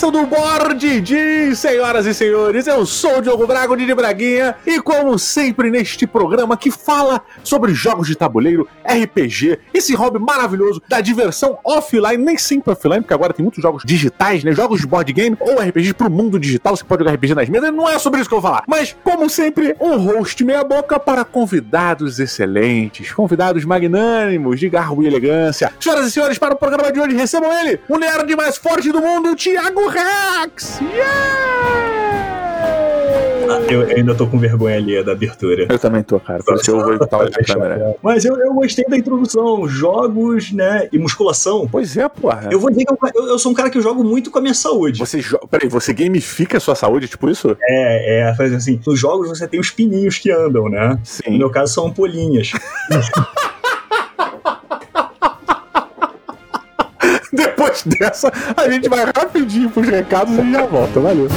Estamos começando o Board de senhoras e senhores. Eu sou o Diogo Braga, de Braguinha, e como sempre neste programa que fala sobre jogos de tabuleiro, RPG, esse hobby maravilhoso da diversão offline, nem sempre offline, porque agora tem muitos jogos digitais, né? Jogos de board game ou RPG pro mundo digital, você pode jogar RPG nas mesas, não é sobre isso que eu vou falar. Mas, como sempre, um host meia boca para convidados excelentes, convidados magnânimos, de garbo e elegância. Senhoras e senhores, para o programa de hoje, recebam ele, o nerd mais forte do mundo, Thiago Rex! Yeah! Ah, eu ainda tô com vergonha ali da abertura. Eu também tô, cara. Por isso eu vou evitar a câmera. Mas eu, eu gostei da introdução. Jogos, né? E musculação. Pois é, porra. Eu vou dizer que eu, eu, sou um cara que eu jogo muito com a minha saúde. Você joga. Peraí, você gamifica a sua saúde, tipo isso? É, é. Assim, nos jogos você tem os pininhos que andam, né? Sim. No meu caso são ampolinhas. Depois dessa, a gente vai rapidinho pros recados e já volta. Valeu.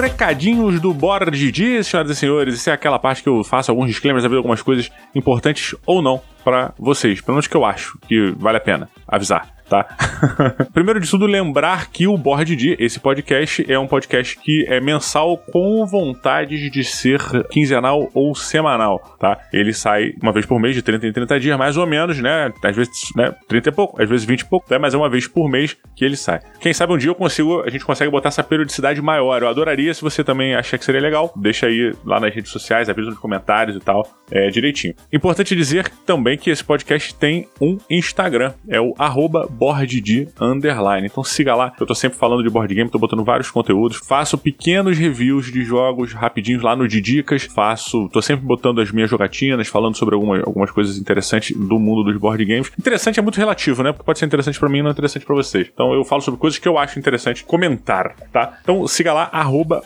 Recadinhos do Board de senhoras e senhores. Isso é aquela parte que eu faço alguns disclaimers, algumas coisas importantes ou não para vocês. Pelo menos que eu acho que vale a pena avisar tá? Primeiro de tudo, lembrar que o Board D, esse podcast, é um podcast que é mensal com vontade de ser quinzenal ou semanal, tá? Ele sai uma vez por mês, de 30 em 30 dias, mais ou menos, né? Às vezes, né? 30 e pouco, às vezes 20 e pouco, né? mas é uma vez por mês que ele sai. Quem sabe um dia eu consigo, a gente consegue botar essa periodicidade maior. Eu adoraria se você também achar que seria legal. Deixa aí lá nas redes sociais, avisa nos comentários e tal, é, direitinho. Importante dizer também que esse podcast tem um Instagram, é o arroba BoardD underline. Então siga lá, eu tô sempre falando de board game, tô botando vários conteúdos, faço pequenos reviews de jogos rapidinhos lá no Didicas, faço, tô sempre botando as minhas jogatinas, falando sobre algumas, algumas coisas interessantes do mundo dos board games. Interessante é muito relativo, né? Pode ser interessante para mim não é interessante para vocês. Então eu falo sobre coisas que eu acho interessante comentar, tá? Então siga lá, arroba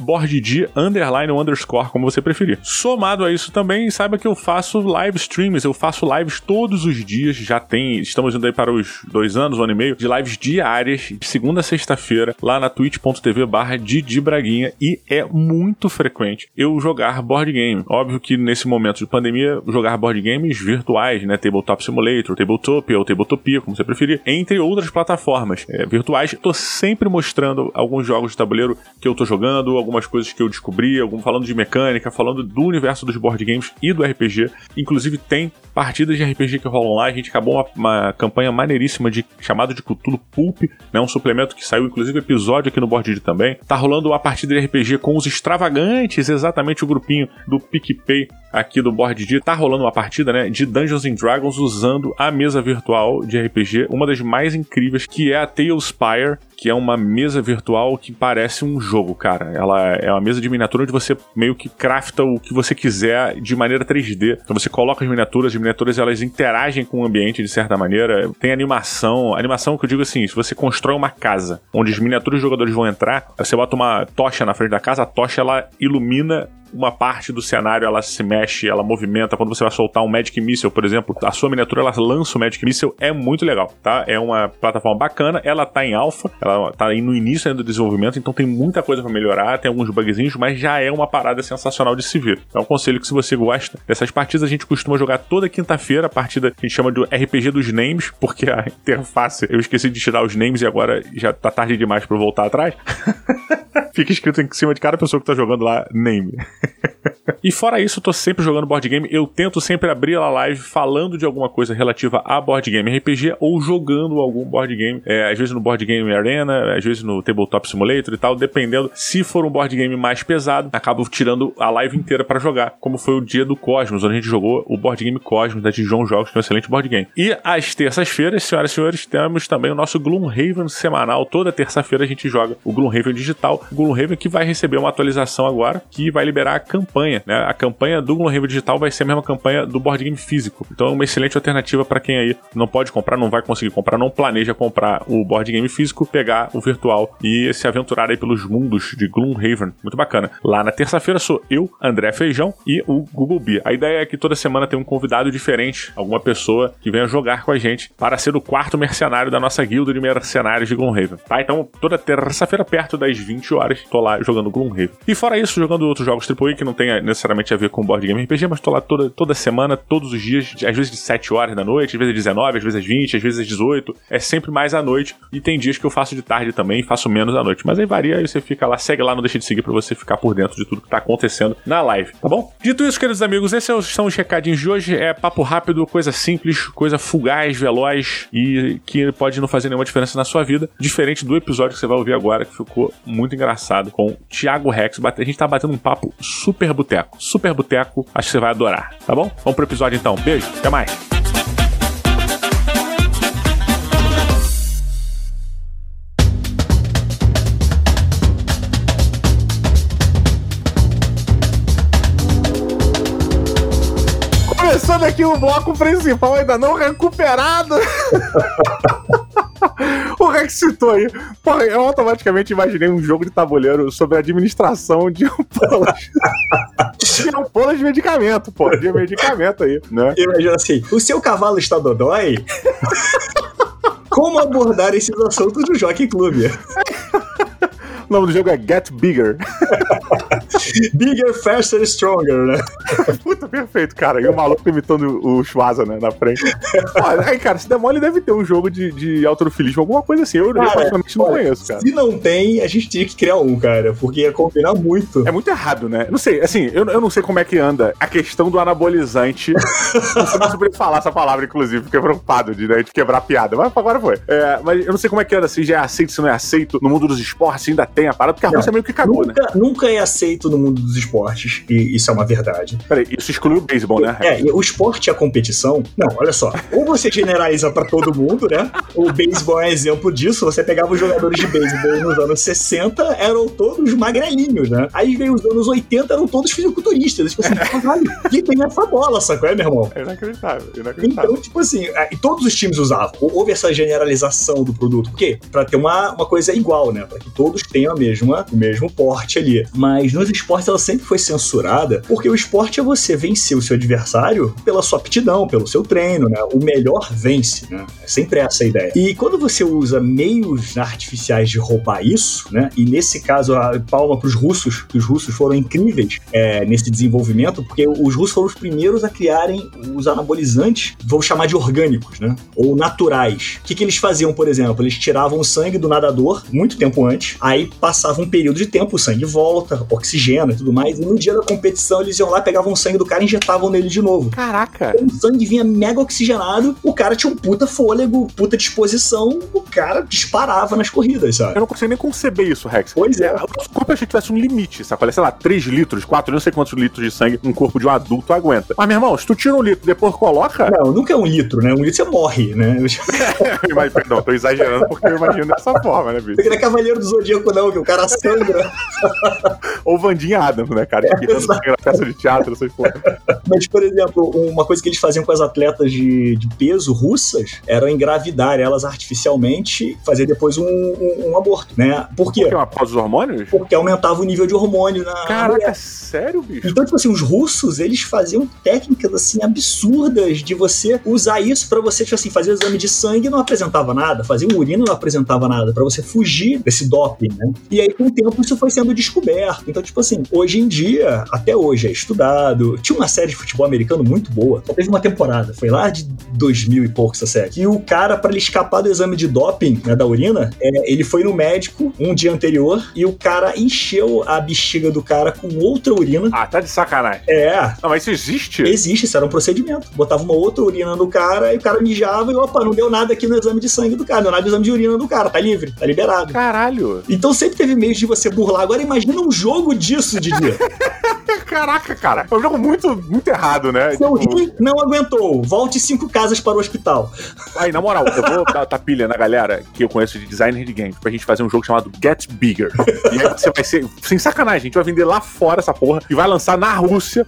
underline ou underscore, como você preferir. Somado a isso também, saiba que eu faço live streams, eu faço lives todos os dias, já tem, estamos indo aí para os dois anos, um ano e meio, de lives diárias, de segunda a sexta-feira, lá na twitch.tv barra Braguinha, e é muito frequente eu jogar board game. Óbvio que nesse momento de pandemia, jogar board games virtuais, né, Tabletop Simulator, Tabletopia ou Tabletopia, como você preferir, entre outras plataformas é, virtuais. Tô sempre mostrando alguns jogos de tabuleiro que eu tô jogando, algumas coisas que eu descobri, algum, falando de mecânica, falando do universo dos board games e do RPG. Inclusive tem partidas de RPG que rolam lá. A gente acabou uma, uma campanha maneiríssima de chamado de Cthulhu Pulp, né? Um suplemento que saiu, inclusive, episódio aqui no Board também. Tá rolando a partida de RPG com os extravagantes, exatamente o grupinho do PicPay aqui do Board D. Tá rolando uma partida, né? De Dungeons and Dragons usando a mesa virtual de RPG, uma das mais incríveis, que é a Talespire, que é uma mesa virtual que parece um jogo, cara. Ela é uma mesa de miniatura onde você meio que crafta o que você quiser de maneira 3D. Então você coloca as miniaturas, as miniaturas elas interagem com o ambiente de certa maneira. Tem animação, animação que eu digo assim, se você constrói uma casa onde os miniaturas jogadores vão entrar, você bota uma tocha na frente da casa, a tocha ela ilumina uma parte do cenário ela se mexe, ela movimenta. Quando você vai soltar um Magic Missile, por exemplo, a sua miniatura ela lança o Magic Missile, é muito legal, tá? É uma plataforma bacana, ela tá em alfa, ela tá no início ainda do desenvolvimento, então tem muita coisa para melhorar, tem alguns bugzinhos, mas já é uma parada sensacional de se ver. É um conselho que se você gosta dessas partidas, a gente costuma jogar toda quinta-feira, a partida que a gente chama de RPG dos names, porque a interface, eu esqueci de tirar os names e agora já tá tarde demais para voltar atrás. Fica escrito em cima de cada pessoa que tá jogando lá name. e fora isso, eu tô sempre jogando board game. Eu tento sempre abrir a live falando de alguma coisa relativa a board game RPG ou jogando algum board game. É, às vezes no board game Arena, às vezes no Tabletop Simulator e tal, dependendo. Se for um board game mais pesado, acabo tirando a live inteira para jogar, como foi o dia do Cosmos, onde a gente jogou o board game Cosmos da Dijon Jogos, que é um excelente board game. E às terças-feiras, senhoras e senhores, temos também o nosso Gloomhaven semanal. Toda terça-feira a gente joga o Gloomhaven digital. O Gloomhaven que vai receber uma atualização agora que vai liberar a campanha, né? A campanha do Gloomhaven digital vai ser a mesma campanha do board game físico. Então é uma excelente alternativa para quem aí não pode comprar, não vai conseguir comprar, não planeja comprar o board game físico, pegar o virtual e se aventurar aí pelos mundos de Gloomhaven. Muito bacana. Lá na terça-feira sou eu, André Feijão e o Google Bee. A ideia é que toda semana tem um convidado diferente, alguma pessoa que venha jogar com a gente para ser o quarto mercenário da nossa guilda de mercenários de Gloomhaven. Tá? Então toda terça-feira perto das 20 horas tô lá jogando Gloomhaven. E fora isso, jogando outros jogos AAA que não tem necessariamente a ver com board game RPG, mas tô lá toda, toda semana, todos os dias, às vezes de 7 horas da noite, às vezes 19, às vezes 20, às vezes 18. É sempre mais à noite. E tem dias que eu faço de tarde também, faço menos à noite. Mas aí varia, aí você fica lá, segue lá, não deixa de seguir para você ficar por dentro de tudo que tá acontecendo na live, tá bom? Dito isso, queridos amigos, esses são os recadinhos de hoje. É papo rápido, coisa simples, coisa fugaz, veloz e que pode não fazer nenhuma diferença na sua vida. Diferente do episódio que você vai ouvir agora, que ficou muito engraçado com Thiago Rex. A gente tá batendo um papo super boteco. Super boteco, acho que você vai adorar, tá bom? Vamos pro episódio então. Beijo, até mais. Começando aqui o bloco principal, ainda não recuperado. o Rex citou aí. Porra, eu automaticamente imaginei um jogo de tabuleiro sobre a administração de ampolas. de ampolas de medicamento, pô. De medicamento aí, né? Imagina assim: o seu cavalo está dodói? Como abordar esses assuntos no Jockey Club? O nome do jogo é Get Bigger. Bigger, faster, stronger, né? Puta, perfeito, cara. E o maluco imitando o Schwaza, né, na frente. Olha, aí, cara, se der mole, deve ter um jogo de, de autorofilismo, alguma coisa assim. Eu, cara, eu praticamente não conheço, cara. Se não tem, a gente tinha que criar um, cara, porque ia combinar muito. É muito errado, né? Não sei, assim, eu, eu não sei como é que anda a questão do anabolizante. não sei falar essa palavra, inclusive, fiquei preocupado de, né, de quebrar a piada, mas agora foi. É, mas eu não sei como é que anda, se já é aceito, se não é aceito. No mundo dos esportes ainda tem a parada, porque a Rússia meio que cagou, nunca, né? Nunca é aceito no mundo dos esportes, e isso é uma verdade. Peraí, isso exclui o beisebol, né? É, o esporte e a competição. Não, olha só. Ou você generaliza para todo mundo, né? O beisebol é exemplo disso. Você pegava os jogadores de beisebol nos anos 60, eram todos magrelinhos, né? Aí veio os anos 80, eram todos fisiculturistas. Tipo assim, caralho, que tem essa bola, sacou, é, meu irmão? É inacreditável, inacreditável. Então, tipo assim, e todos os times usavam. Houve essa generalização do produto. Por quê? Pra ter uma, uma coisa igual, né? Pra que todos tenham a mesma, o mesmo porte ali. Mas nos esportes ela sempre foi censurada, porque o esporte é você vencer o seu adversário pela sua aptidão, pelo seu treino, né? O melhor vence, né? É sempre essa a ideia. E quando você usa meios artificiais de roubar isso, né? E nesse caso, a palma para os russos, que os russos foram incríveis é, nesse desenvolvimento, porque os russos foram os primeiros a criarem os anabolizantes, vou chamar de orgânicos, né? Ou naturais. O que, que eles faziam, por exemplo? Eles tiravam o sangue do nadador muito tempo antes, aí passava um período de tempo, o sangue volta, oxigena e tudo mais, e no dia da competição eles iam lá, pegavam o sangue do cara e injetavam nele de novo. Caraca! O sangue vinha mega oxigenado, o cara tinha um puta fôlego, puta disposição, o cara disparava nas corridas, sabe? Eu não consigo nem conceber isso, Rex. Pois é. O nosso corpo achei que tivesse um limite, sabe? Sei lá, 3 litros, 4, não sei quantos litros de sangue um corpo de um adulto aguenta. Mas, meu irmão, se tu tira um litro e depois coloca. Não, nunca é um litro, né? Um litro você morre, né? Mas, perdão, tô exagerando porque eu imagino dessa forma, né, bicho? Porque não é Cavaleiro do Zodíaco, não, que o cara sangra. Ou Vandinha Adams, né, cara? Que é, peça de teatro, essas porra. Mas, por exemplo, uma coisa que eles faziam com as atletas de, de peso russas era engravidar elas artificialmente, fazer depois um, um, um aborto, né? Por quê? Porque uma após os hormônios? Porque aumentava o nível de hormônio na. Caraca, mulher. sério, bicho? Então, tipo assim, os russos, eles faziam técnicas, assim, absurdas de você usar isso para você, tipo assim, fazer o exame de sangue e não apresentava nada, fazer um urina não apresentava nada, para você fugir desse doping, né? E aí, com o tempo, isso foi sendo descoberto. Então, tipo assim, hoje em dia, até hoje é estudado. Tinha uma série de futebol americano muito boa, só teve uma temporada, foi lá de 2000 e pouco essa série. E o cara, para ele escapar do exame de doping, né, da urina, é, ele foi no médico um dia anterior e o cara encheu a bexiga do cara com outra urina. Ah, tá de sacanagem. É. Não, mas isso existe? Existe, isso era um procedimento. Botava uma outra urina no cara e o cara mijava e, opa, não deu nada aqui no exame de sangue do cara, não deu nada no exame de urina do cara, tá livre, tá liberado. Caralho. Então sempre teve meios de você burlar. Agora imagina um jogo disso, Didi. Caraca, cara. É um jogo muito, muito errado, né? Seu tipo... rim não aguentou. Volte cinco casas para o hospital. Aí, na moral, eu vou dar, dar pilha na galera que eu conheço de designer de games pra gente fazer um jogo chamado Get Bigger. E aí você vai ser. Sem sacanagem, a gente vai vender lá fora essa porra e vai lançar na Rússia.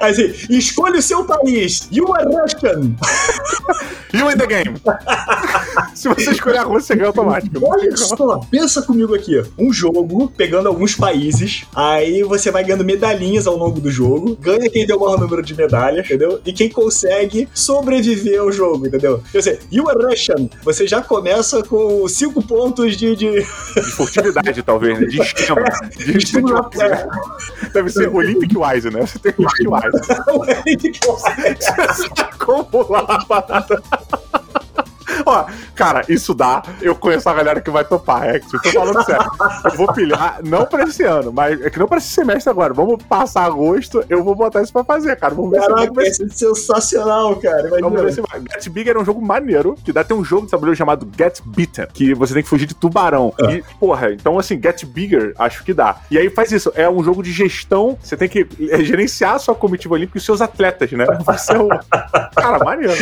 Assim, escolha o seu país. You are Russian. You in the game. Se você escolher a Rússia, ganha automático. Olha só, pensa comigo aqui. Um jogo, pegando alguns países, aí você vai ganhando medalhinhas ao longo do jogo, ganha quem tem o maior número de medalhas, entendeu? E quem consegue sobreviver ao jogo, entendeu? Quer dizer, You are Russian, você já começa com cinco pontos de... De, de furtividade, talvez, né? De esquema. De esquema. Deve ser Olympic Wise, né? Você tem Olympic Wise. Olympic Wise. Como lá a parada. Ó, cara, isso dá. Eu conheço a galera que vai topar, é tô falando sério. Eu vou pilhar, não pra esse ano, mas é que não pra esse semestre agora. Vamos passar agosto, eu vou botar isso pra fazer, cara. Vamos ver Caraca, vai ser sensacional, cara. Imagina. Vamos ver se vai. Get Bigger é um jogo maneiro, que dá tem um jogo de tabuleiro chamado Get Beaten, que você tem que fugir de tubarão. Ah. E, porra, então assim, Get Bigger, acho que dá. E aí faz isso, é um jogo de gestão, você tem que é, gerenciar a sua comitiva olímpica e os seus atletas, né? Você é o... Cara, maneiro.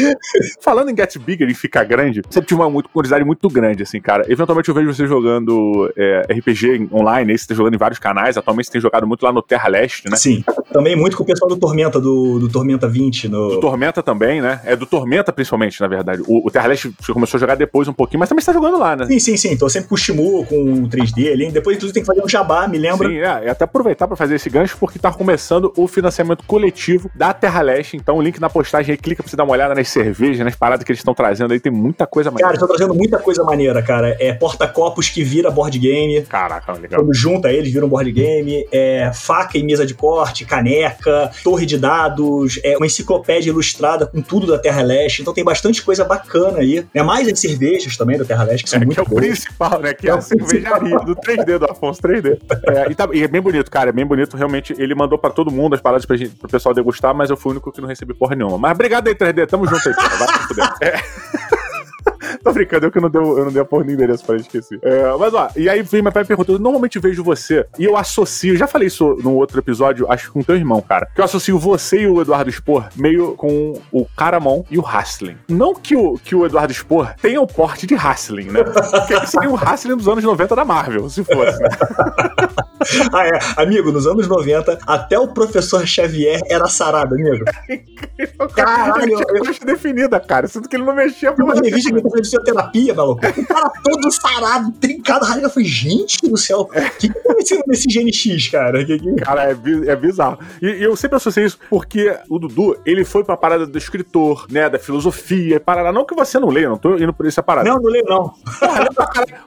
Falando em Get Bigger e ficar grande, grande. Sempre tive uma muito, curiosidade muito grande, assim, cara. Eventualmente eu vejo você jogando é, RPG online, aí você tá jogando em vários canais. Atualmente você tem jogado muito lá no Terra Leste, né? Sim. Também muito com o pessoal do Tormenta, do, do Tormenta 20. No... Do Tormenta também, né? É do Tormenta principalmente, na verdade. O, o Terra Leste você começou a jogar depois um pouquinho, mas também você tá jogando lá, né? Sim, sim, sim. Tô sempre com o Shimu, com 3D ali. Depois, inclusive, tem que fazer um jabá, me lembra. Sim, é. é até aproveitar pra fazer esse gancho, porque tá começando o financiamento coletivo da Terra Leste. Então, o link na postagem aí, clica pra você dar uma olhada nas cervejas, nas paradas que eles estão trazendo aí. Tem muita coisa mais. Cara, trazendo muita coisa maneira, cara. É porta-copos que vira board game. Caraca, legal. Quando junta eles, vira um board game. É faca e mesa de corte, caneca, torre de dados, é uma enciclopédia ilustrada com tudo da Terra Leste. Então tem bastante coisa bacana aí. É mais as cervejas também da Terra Leste, que são é, muito que é o principal, né? Que é, é a cervejaria do 3D, do Afonso 3D. É, e, tá, e, é bem bonito, cara. É bem bonito. Realmente, ele mandou pra todo mundo as paradas pra gente, pro pessoal degustar, mas eu fui o único que não recebi porra nenhuma. Mas obrigado aí, 3D. Tamo junto aí, porra. Vai se fuder. É. Tô brincando, eu que não deu, eu não dei a porra do endereço pra esquecer. É, mas ó, e aí vem meu pai perguntou: eu normalmente vejo você e eu associo, já falei isso num outro episódio, acho que com teu irmão, cara, que eu associo você e o Eduardo Spor meio com o Caramon e o Hassling. Não que o, que o Eduardo Spor tenha o porte de Hassling, né? Porque seria o Hassling dos anos 90 da Marvel, se fosse, né? ah, é. Amigo, nos anos 90, até o professor Xavier era sarado, amigo. Caralho, tinha coxa definida, cara. Sinto que ele não mexia uma revista que fisioterapia, maluco. O cara todo sarado, trincado, rasga. Eu falei, gente do céu, o que, que aconteceu nesse GNX, cara? Que, que... Cara, é, é bizarro. E, e, eu sempre associei isso porque o Dudu, ele foi pra parada do escritor, né, da filosofia, parada. Não que você não leia, não tô indo por essa parada. Não, não leio, não.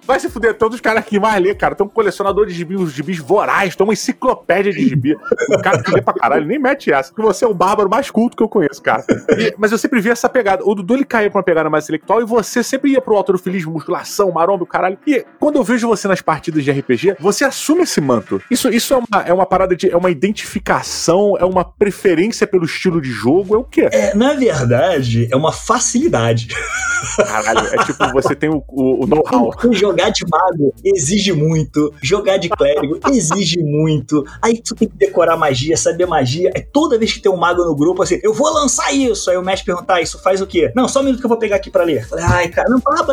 Vai se fuder, todos os caras que mais lê, cara. Tem um colecionador de gibis, os gibis voraz, tem uma enciclopédia de gibi. O cara que lê pra caralho, nem mete essa. Porque você é o bárbaro mais culto que eu conheço, cara. E, mas eu sempre vi essa pegada. O Dudu, ele caía pra uma pegada mais intelectual e você sempre ia pro autorofilismo, musculação, maromba, o caralho. E quando eu vejo você nas partidas de RPG, você assume esse manto. Isso, isso é, uma, é uma parada de. É uma identificação, é uma preferência pelo estilo de jogo, é o quê? É, na verdade, é uma facilidade. Caralho, é tipo, você tem o, o, o know-how. Jogar de mago exige muito, jogar de clérigo exige muito. Aí tu tem que decorar magia, saber magia. Aí toda vez que tem um mago no grupo, assim, eu vou lançar isso. Aí o mestre perguntar, ah, isso faz o quê? Não, só um minuto que eu vou pegar aqui pra ler. Falei, ai, cara, não fala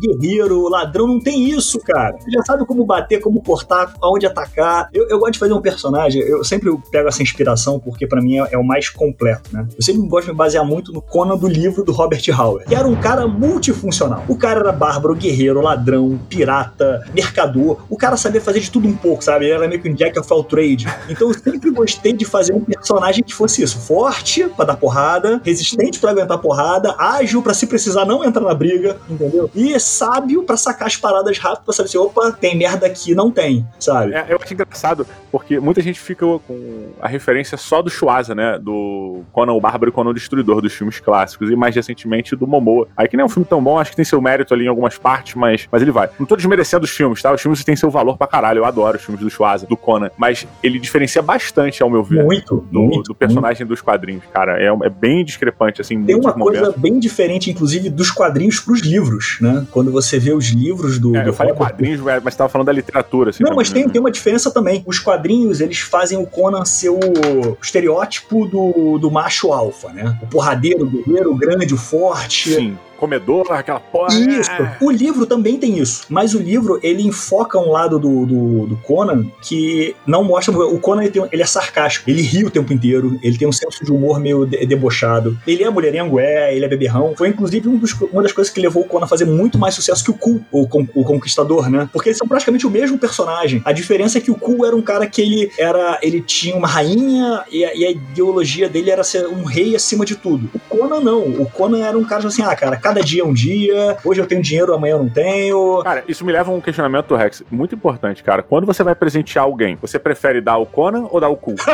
guerreiro, ladrão, não tem isso, cara. Você já sabe como bater, como cortar, aonde atacar. Eu, eu gosto de fazer um personagem, eu sempre pego essa inspiração porque para mim é, é, o mais completo, né? Eu sempre gosto de me basear muito no Conan do livro do Robert Howard, que era um cara multifuncional. O cara era bárbaro, guerreiro, ladrão, pirata, mercador. O cara sabia fazer de tudo um pouco, sabe? Ele era meio que um Jack of all trade. Então eu sempre gostei de fazer um personagem que fosse isso: forte para dar porrada, resistente para aguentar porrada, ágil para se precisar não entrar na briga, entendeu? E sábio para sacar as paradas rápido pra saber se, opa, tem merda aqui, não tem, sabe? É, eu acho engraçado, porque muita gente fica com a referência só do Schwarza, né? Do Conan o Bárbaro e Conan o Destruidor dos filmes clássicos, e mais recentemente do Momoa. Aí que nem é um filme tão bom, acho que tem seu mérito ali em algumas partes, mas, mas ele vai. Não tô desmerecendo os filmes, tá? Os filmes têm seu valor pra caralho, eu adoro os filmes do Schwarza, do Conan, mas ele diferencia bastante, ao meu ver, muito, do, muito, do personagem muito. dos quadrinhos, cara. É, é bem discrepante, assim, Tem uma coisa bem diferente, inclusive, dos quadrinhos pros livros, né? Quando você vê os livros do. É, do eu falei Robert- quadrinhos, mas você tava falando da literatura, assim. Não, mas também, tem, né? tem uma diferença também. Os quadrinhos, eles fazem o Conan ser o estereótipo do, do macho alfa, né? O porradeiro, o guerreiro, o grande, o forte. Sim, comedor, aquela porra. Isso. É. O livro também tem isso. Mas o livro, ele enfoca um lado do, do, do Conan que não mostra. O Conan, ele, tem- ele é sarcástico. Ele ri o tempo inteiro. Ele tem um senso de humor meio de- debochado. Ele é mulherengo, é. Ele é beberrão. Foi, inclusive, um dos- uma das coisas que levou o Conan a fazer muito mais sucesso que o Cool, o, o Conquistador, né? Porque eles são praticamente o mesmo personagem. A diferença é que o Cool era um cara que ele era. Ele tinha uma rainha e a, e a ideologia dele era ser um rei acima de tudo. O Conan não. O Conan era um cara assim, ah, cara, cada dia é um dia. Hoje eu tenho dinheiro, amanhã eu não tenho. Cara, isso me leva a um questionamento, Rex, muito importante, cara. Quando você vai presentear alguém, você prefere dar o Conan ou dar o cu?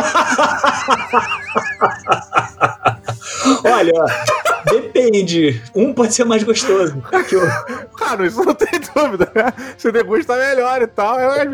Olha, depende. Um pode ser mais gostoso que o Cara, isso não tem dúvida, né? Você degusta melhor e tal. É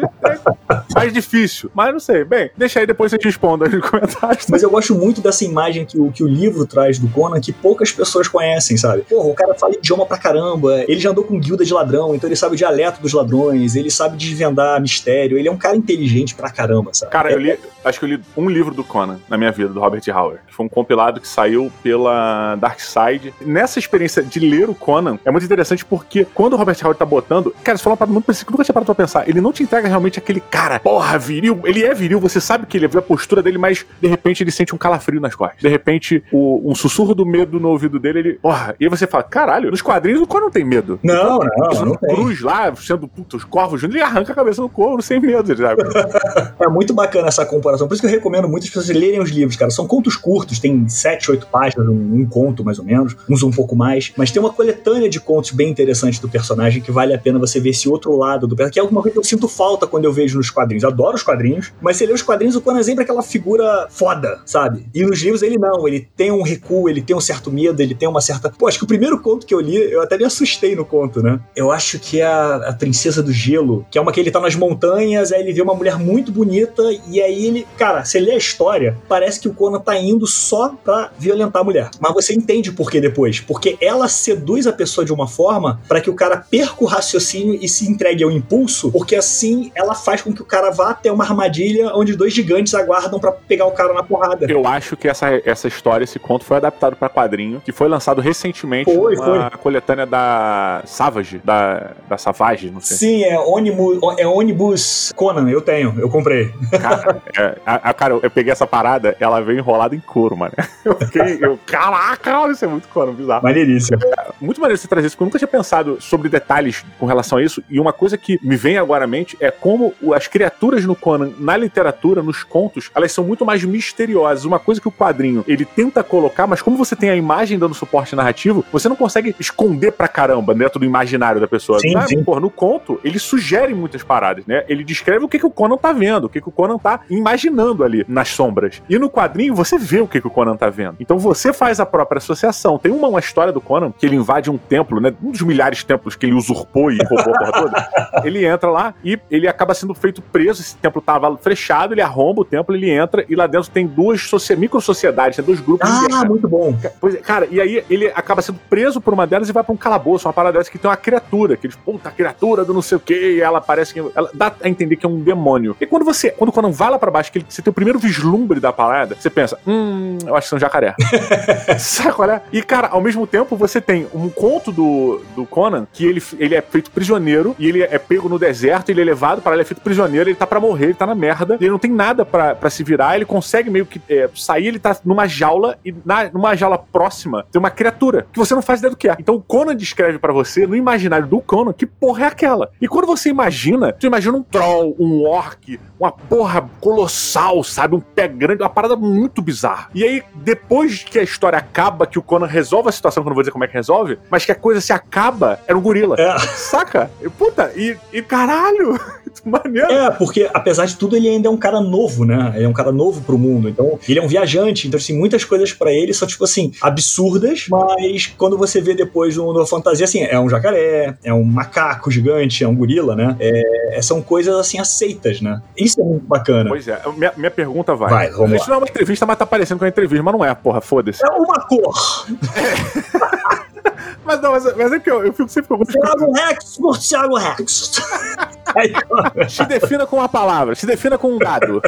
mais difícil. Mas não sei. Bem, deixa aí depois você te responda aí nos comentários. Mas eu gosto muito dessa imagem que o, que o livro traz do Conan que poucas pessoas conhecem, sabe? Porra, o cara fala idioma pra caramba, ele já andou com guilda de ladrão, então ele sabe o dialeto dos ladrões, ele sabe desvendar mistério, ele é um cara inteligente pra caramba, sabe? Cara, É- eu li, acho que eu li um livro do Conan na minha vida, do Robert Howard. Que foi um compilado que saiu pela Dark Side. Nessa experiência de ler o Conan, é muito interessante porque quando o Robert Howard tá botando, cara, você falou uma parada muito parecida que nunca tinha parado pra pensar. Ele não te entrega realmente aquele cara, porra, viril. Ele é viril, você sabe que ele vê a postura dele, mas de repente ele sente um calafrio nas costas. De repente, o- um sussurro do medo no ouvido dele, ele, porra. E aí você fala, caralho, nos quadrinhos o Conan não tem medo. Não, não, não tem. Cruz lá, sendo puta, os corvos juntos, ele arranca a cabeça do corvo sem medo, sabe? É muito bacana essa comparação. Por isso que eu recomendo muito as pessoas lerem os livros, cara. São contos curtos, tem sete, oito páginas, um, um conto mais ou menos, uns um pouco mais. Mas tem uma coletânea de contos bem interessantes do personagem que vale a pena você ver esse outro lado do personagem, que é alguma coisa que eu sinto falta quando eu vejo nos quadrinhos. Adoro os quadrinhos, mas você lê os quadrinhos, o Conan é sempre aquela figura foda, sabe? E nos livros ele não, ele tem um recuo, ele tem um certo medo, ele tem uma certa. Pô, acho que o primeiro conto que eu li, eu até me assustei no conto, né? Eu acho que é a, a Princesa do Gelo, que é uma que ele tá nas montanhas, aí ele vê uma mulher muito bonita, e aí ele. Cara, você lê a história, parece que o Conan tá indo só pra violentar a mulher. Mas você entende por que depois. Porque ela seduz a pessoa de uma forma para que o cara perca o raciocínio e se entregue ao impulso, porque assim ela faz com que o cara vá até uma armadilha onde dois gigantes aguardam pra pegar o cara na porrada. Eu acho que essa, essa história, esse conto, foi adaptado pra quadrinho, que foi lançado recentemente Foi, numa coletânea da Savage, da, da Savage, não sei. Sim, é ônibus, é ônibus Conan, eu tenho, eu comprei. Cara, é, a, a- cara, eu peguei essa parada, ela veio enrolada em couro, mano. Eu fiquei, eu, caraca, isso é muito couro, bizarro. Maneiríssimo. Muito maneiro você trazer isso, porque eu nunca tinha pensado sobre detalhes com relação a isso. E uma coisa que me vem agora à mente é como as criaturas no Conan, na literatura, nos contos, elas são muito mais misteriosas. Uma coisa que o quadrinho ele tenta colocar, mas como você tem a imagem dando suporte narrativo, você não consegue esconder pra caramba dentro do imaginário da pessoa. Sim, Né? sim. Pô, no conto, ele sugere muitas paradas, né? Ele descreve o que, que o Conan tá vendo, o que, que o Conan tá imaginando ali nas sombras. E no quadrinho, você vê o que, que o Conan tá vendo. Então você faz a própria associação. Tem uma, uma história do Conan que ele invade um templo, né? Um dos milhares de templos que ele usurpou e roubou a porra toda. Ele entra lá e ele acaba sendo feito preso. Esse templo tava fechado, ele arromba o templo, ele entra e lá dentro tem duas micro-sociedades, né? dois grupos Ah, muito bom. Pois é, cara, e aí ele acaba sendo preso por uma delas e vai pra um calabouço, uma parada dessa que tem uma criatura, que eles, puta, criatura do não sei o que, e ela parece que. Ela dá a entender que é um demônio. E quando você, quando o Conan vai lá pra baixo, que ele- você tem o primeiro vislumbre da parada, você pensa, hum, eu acho que são jacaré. Sabe qual é? E, cara, ao mesmo tempo, você tem um conto do, do Conan que ele, ele é feito prisioneiro e ele é pego no deserto, ele é levado para ele é feito prisioneiro, ele tá pra morrer, ele tá na merda, ele não tem nada pra pra se virar, ele consegue meio que é, sair, ele tá numa jaula e na, numa jaula próxima tem uma criatura que você não faz ideia do que é. Então o Conan descreve pra você, no imaginário do Conan, que porra é aquela. E quando você imagina, tu imagina um troll, um orc, uma porra colossal, sabe? Um pé grande, uma parada muito bizarra. E aí, depois que a história acaba, que o Conan resolve a situação, que eu não vou dizer como é que resolve, mas que a coisa se acaba, era um gorila. É. Saca? E, puta, e, e caralho, maneiro. É, porque apesar de tudo, ele ainda é um cara novo, né? Ele é um cara novo pro mundo. Então, ele é um viajante. Então, assim, muitas coisas pra ele são, tipo assim, absurdas. Mas quando você vê depois no, no fantasia, assim, é um jacaré, é um macaco gigante, é um gorila, né? É, são coisas, assim, aceitas, né? Isso é muito bacana. Pois é, minha, minha pergunta vai. Vai, vamos Isso não é uma entrevista, mas tá parecendo com uma entrevista, mas não é, porra, foda-se. É uma cor. mas não, mas, mas é que eu, eu fico sempre com Thiago Rex por Thiago Rex. Se defina com uma palavra, se defina com um dado.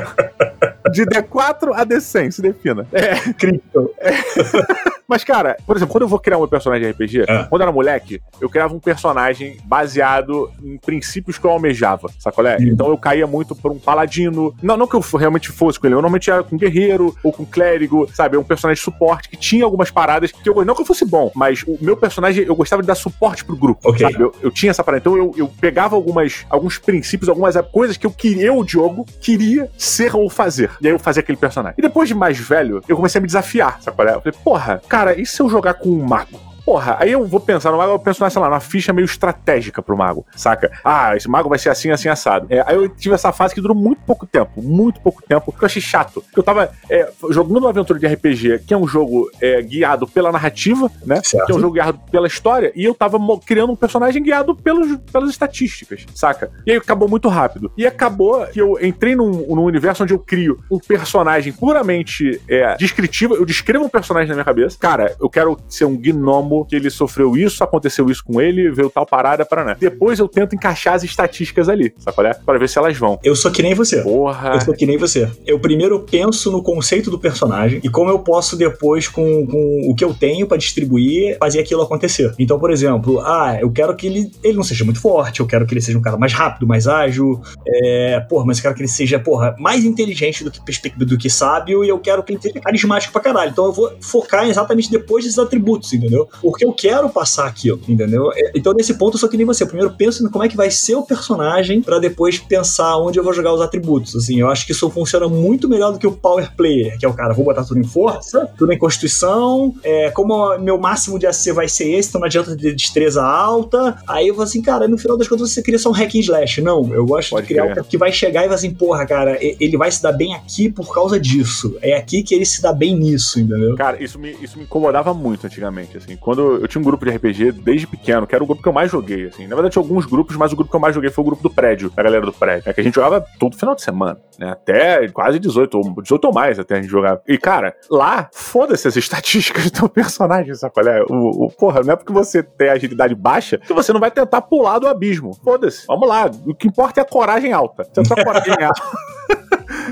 De D4 a D100, se defina. É, Crypto. mas, cara, por exemplo, quando eu vou criar um personagem de RPG, Ah. quando eu era moleque, eu criava um personagem baseado em princípios que eu almejava, sabe qual é? Hum. Então eu caía muito por um paladino. Não, não que eu realmente fosse com ele, eu normalmente era com guerreiro ou com clérigo, sabe? É um personagem de suporte que tinha algumas paradas que eu não que eu fosse bom, mas o meu personagem eu gostava de dar suporte pro grupo, Ok. sabe? Eu, eu tinha essa parada. Então eu, eu pegava algumas, alguns princípios, algumas coisas que eu queria, eu, Diogo, queria ser ou fazer. E aí eu fazia aquele personagem. E depois de mais velho, eu comecei a me desafiar, sabe qual é? Eu falei, porra, cara, e se eu jogar com um mago? Porra, aí eu vou pensar no mago, eu penso, sei lá, numa ficha meio estratégica pro mago, saca? Ah, esse mago vai ser assim, assim, assado. É, aí eu tive essa fase que durou muito pouco tempo, muito pouco tempo, que eu achei chato. Eu tava é, jogando uma aventura de RPG, que é um jogo é, guiado pela narrativa, né? Certo. Que é um jogo guiado pela história, e eu tava criando um personagem guiado pelos, pelas estatísticas, saca? E aí acabou muito rápido. E acabou que eu entrei num, num universo onde eu crio um personagem puramente é, descritivo, eu descrevo um personagem na minha cabeça. Cara, eu quero ser um gnomo que ele sofreu isso, aconteceu isso com ele, veio tal parada, para Depois eu tento encaixar as estatísticas ali, sabe qual é? Pra ver se elas vão. Eu sou que nem você. Porra. Eu sou que nem você. Eu primeiro penso no conceito do personagem e como eu posso depois, com, com o que eu tenho pra distribuir, fazer aquilo acontecer. Então, por exemplo, ah, eu quero que ele, ele não seja muito forte, eu quero que ele seja um cara mais rápido, mais ágil, é, porra, mas eu quero que ele seja, porra, mais inteligente do que, do que sábio e eu quero que ele seja carismático pra caralho. Então eu vou focar exatamente depois desses atributos, entendeu? Porque eu quero passar aquilo, entendeu? É, Então, nesse ponto, eu sou que nem você. Eu primeiro penso em como é que vai ser o personagem pra depois pensar onde eu vou jogar os atributos. Assim, eu acho que isso funciona muito melhor do que o Power Player, que é o cara, vou botar tudo em força, tudo em constituição, é, como meu máximo de AC vai ser esse, então não adianta ter destreza alta. Aí eu vou assim, cara, no final das contas você cria só um hack and slash. Não, eu gosto Pode de criar um que vai chegar e vai assim, porra, cara, ele vai se dar bem aqui por causa disso. É aqui que ele se dá bem nisso, entendeu? Cara, isso me, isso me incomodava muito antigamente, assim. Quando eu tinha um grupo de RPG desde pequeno, que era o grupo que eu mais joguei, assim. Na verdade, tinha alguns grupos, mas o grupo que eu mais joguei foi o grupo do prédio, da galera do prédio. É que a gente jogava todo final de semana, né? Até quase 18, ou 18 ou mais até a gente jogava. E, cara, lá, foda-se as estatísticas do teu personagem, sabe qual é? O, o- porra, não é porque você tem agilidade baixa que você não vai tentar pular do abismo. Foda-se. Vamos lá. O que importa é a coragem alta. Se a tua coragem é alta.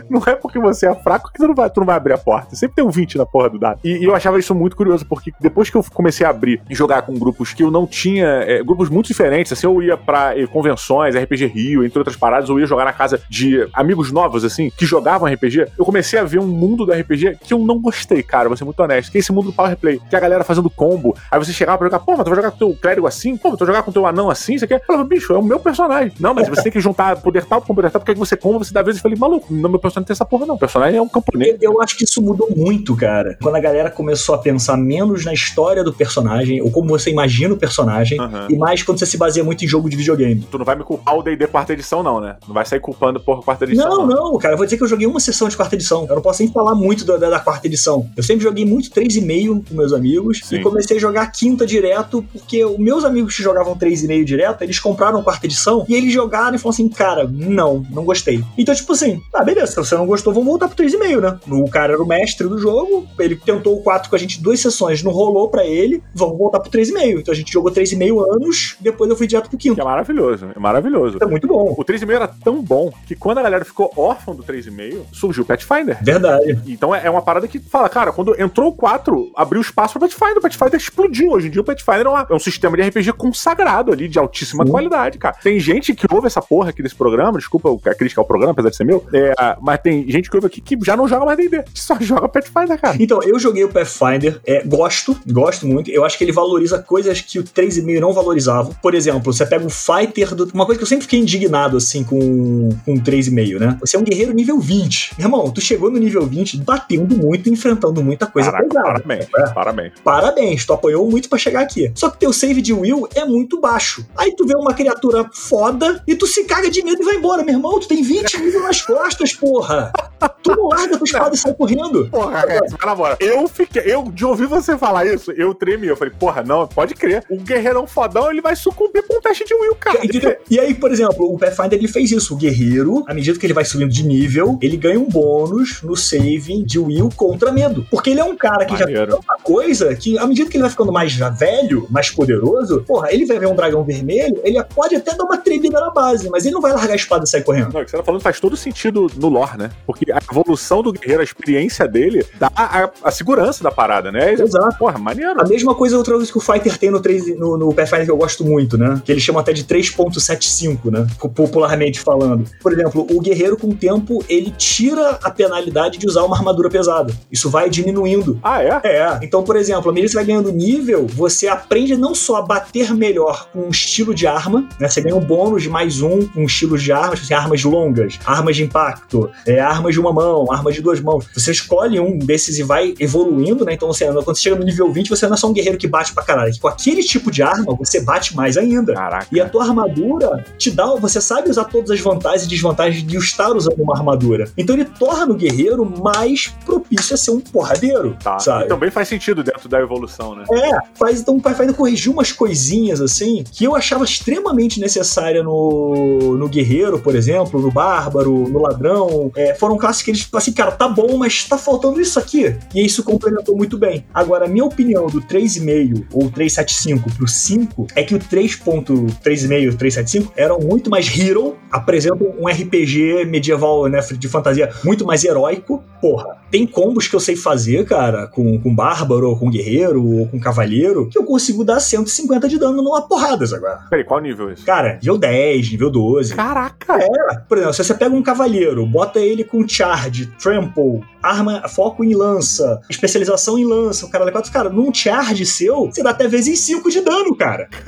Não é porque você é fraco que tu não vai, tu não vai abrir a porta. Sempre tem um 20 na porra do dado. E, e eu achava isso muito curioso, porque depois que eu comecei a abrir e jogar com grupos que eu não tinha. é, grupos muito diferentes, assim, eu ia pra eh, convenções, RPG Rio, entre outras paradas, eu ia jogar na casa de amigos novos, assim, que jogavam RPG. Eu comecei a ver um mundo do RPG que eu não gostei, cara, vou ser muito honesto. Que é esse mundo do Power Play. Que é a galera fazendo combo. Aí você chegava pra jogar, pô, mas tu vai jogar com teu clérigo assim? Pô, mas tu vai jogar com teu anão assim? Você quer? Eu falava, bicho, é o meu personagem. Não, mas você tem que juntar poder tal com poder tal, porque aí você combo, você dá vezes. Eu falei, maluco, não, meu personagem não tem essa porra, não. O personagem é um camponês. Eu, eu acho que isso mudou muito, cara. Quando a galera começou a pensar menos na história do personagem, ou como você imagina o personagem, Aham. e mais quando você se baseia muito em jogo de videogame. Tu não vai me culpar o D&D quarta edição, não, né? Não vai sair culpando por quarta edição, Não, não, cara, eu vou dizer que eu joguei uma sessão de quarta edição. Eu não posso nem falar muito da, da- da quarta edição. Eu sempre joguei muito 3,5 com meus amigos Sim. e comecei a jogar quinta direto, porque os meus amigos que jogavam 3,5 direto, eles compraram quarta edição e eles jogaram e falaram assim: cara, não, não gostei. Então, tipo assim, ah, beleza, se você não gostou, vamos voltar pro 3,5, né? O cara era o mestre do jogo, ele tentou o 4 com a gente duas sessões, não rolou pra ele, vamos voltar pro 3,5. Então a gente jogou 3,5 anos, depois eu fui direto pro quinto. é maravilhoso, é maravilhoso. É muito bom. O 3,5 era tão bom que quando a galera ficou órfã do 3,5, surgiu o Pathfinder. Verdade. Então é é uma parada que fala, cara, quando entrou o 4, abriu espaço pro Pathfinder. O Pathfinder explodiu. Hoje em dia o Pathfinder é, uma- é um sistema de RPG consagrado ali, de altíssima Sim. qualidade, cara. Tem gente que ouve essa porra aqui desse programa, desculpa a crítica ao programa, apesar de ser meu, é, mas tem gente que ouve aqui que já não joga mais D&D, só joga Pathfinder, cara. Então, eu joguei o Pathfinder, é, gosto, gosto muito. Eu acho que ele valoriza coisas que o 3,5 não valorizava. Por exemplo, você pega o Fighter do. Uma coisa que eu sempre fiquei indignado, assim, com, com o 3,5, né? Você é um guerreiro nível 20. Meu irmão, tu chegou no nível 20 batendo muito, enfrentando muita coisa Caraca, pesada. parabéns, É. parabéns. Parabéns, tu apanhou muito pra chegar aqui. Só que teu save de will é muito baixo. Aí tu vê uma criatura foda e tu se caga de medo e vai embora. Meu irmão, tu tem 20 níveis nas costas, porra. Tu não larga tua espada e sai correndo. Porra, Rex, vai na moral. Eu fiquei. Eu, de ouvir você falar isso, eu tremi. Eu falei, porra, não, pode crer. O guerreirão fodão, ele vai sucumbir pra um teste de Will, cara. Entendeu? E aí, por exemplo, o Pathfinder ele fez isso. O guerreiro, à medida que ele vai subindo de nível, ele ganha um bônus no saving de Will contra medo. Porque ele é um cara que Maneiro. já tem tanta coisa que, à medida que ele vai ficando mais velho, mais poderoso, porra, ele vai ver um dragão vermelho, ele pode até dar uma tremida na base, mas ele não vai largar a espada e sair correndo. Não, o que você tá falando faz todo sentido no lore, né? Porque a evolução do guerreiro, a experiência dele, dá a, a segurança da parada, né? Exato. Porra, maneiro. A mesma coisa outra coisa que o Fighter tem no, 3, no, no Pathfinder que eu gosto muito, né? Que eles chamam até de 3.75, né? Popularmente falando. Por exemplo, o guerreiro com o tempo, ele tira a penalidade de usar uma armadura pesada. Isso vai diminuindo. Ah, é? É, então, por exemplo, à medida que você vai ganhando nível, você aprende não só a bater melhor com um estilo de arma, né? Você ganha um bônus de mais um com estilos de armas, tipo assim, armas longas, armas de impacto, é, armas de uma mão, armas de duas mãos. Você escolhe um desses e vai evoluindo, né? Então, você, quando você chega no nível 20, você não é só um guerreiro que bate pra caralho. Com aquele tipo de arma, você bate mais ainda. Caraca. E a tua armadura te dá, você sabe usar todas as vantagens e desvantagens de estar usando uma armadura. Então ele torna o guerreiro mais propício a ser um porradeiro, Tá. sabe? E também faz sentido dentro da evolução, né? É, faz, então o Pathfinder corrigiu umas coisinhas assim que eu achava extremamente necessária no, no Guerreiro, por exemplo, no Bárbaro, no Ladrão. É, foram classes que eles, tipo assim, cara, tá bom, mas tá faltando isso aqui. E isso complementou muito bem. Agora, a minha opinião do 3,5 ou 375 pro 5 é que o 3.3,5 375 eram muito mais hero, apresentam um RPG medieval, né, de fantasia muito mais heróico. Porra, tem combos que eu sei fazer, cara, com, com bárbaro, ou com guerreiro, ou com cavaleiro, que eu consigo dar 150 de dano numa porradas agora. Peraí, qual nível é isso? Cara, nível 10, nível 12. Caraca! É, por exemplo, se você pega um cavaleiro, bota ele com charge, trample, arma, foco em lança, especialização em lança, o cara quatro, cara, num charge seu, você dá até vezes 5 de dano, cara.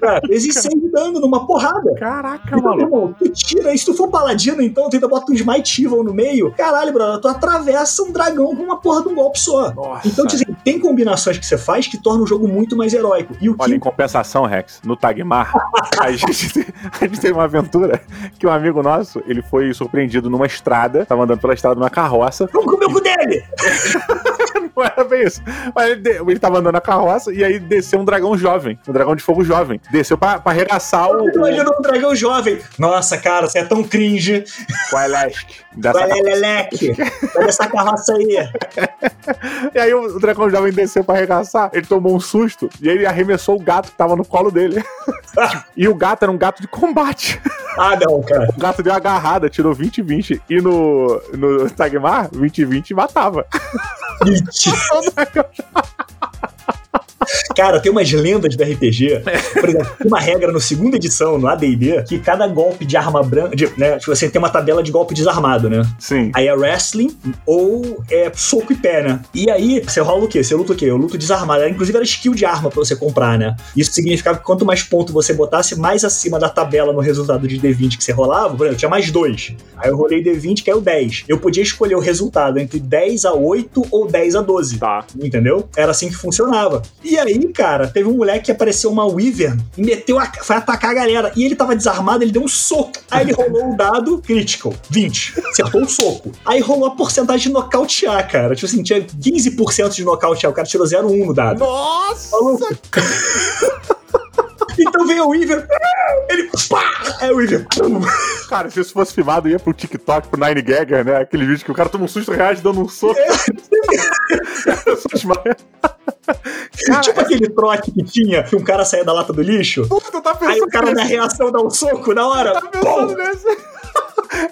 cara vezes 100 de dano numa porrada. Caraca, Então, maluco. Tu tira, e se tu for paladino, então, tu ainda bota um Smite Evil no meio, caralho, brother, tu atravessa um dragão com uma porra de um golpe só. Nossa. Então, assim, tem combinações que você faz que tornam o jogo muito mais heróico. E o Olha, em que compensação, Rex, no Tagmar, a gente, tem- a gente teve uma aventura que um amigo nosso, ele foi surpreendido numa estrada, tava andando pela estrada numa carroça, Vamos comer o cu dele! não era bem isso, mas ele, de- ele tava andando na carroça e aí desceu um dragão jovem, um dragão de fogo jovem, desceu pra, pra arregaçar o, Imagina um dragão jovem. Nossa, cara, você é tão cringe. o Elask dessa Vai, Leleque. Olha essa carroça aí. E aí o, dragão jovem desceu pra arregaçar, ele tomou um susto e ele arremessou o gato que tava no colo dele. e o gato era um gato de combate. Ah, não, cara. O gato deu uma agarrada, tirou 20 20 e no, no Tagmar, 20 20 matava. Mentira. Cara, tem umas lendas do RPG. Por exemplo, tem uma regra no segunda edição, no AD&D, que cada golpe de arma branca, de- né, tipo, você tem uma tabela de golpe desarmado, né? Sim. Aí é wrestling ou é soco e pé, né? E aí, você rola o quê? Você luta o quê? Eu luto desarmado. Inclusive era skill de arma pra você comprar, né? Isso significava que quanto mais ponto você botasse, mais acima da tabela no resultado de D20 que você rolava, por exemplo, tinha mais dois. Aí eu rolei D20, caiu 10. Eu podia escolher o resultado entre 10 a 8 ou 10 a 12. Tá. Entendeu? Era assim que funcionava. E aí, cara, teve um moleque que apareceu uma Wyvern e meteu a, foi atacar a galera. E ele tava desarmado, ele deu um soco. Aí ele rolou o dado critical, 20. Acertou o soco. Aí rolou a porcentagem de nocautear, cara. Tipo assim, tinha 15% de nocautear. O cara tirou 0,1 no dado. Nossa! Maluco. Então veio o Wyvern, ele pá! Aí o pum. Cara, se isso fosse filmado, ia pro TikTok, pro Nine Gagger, né? Aquele vídeo que o cara toma um susto reais dando um soco. Pessoas morrem. tipo aquele trote que tinha, que um cara saía da lata do lixo. Puta, eu tava Aí pensando o cara na reação dá um soco na hora. Tava pensando Pum!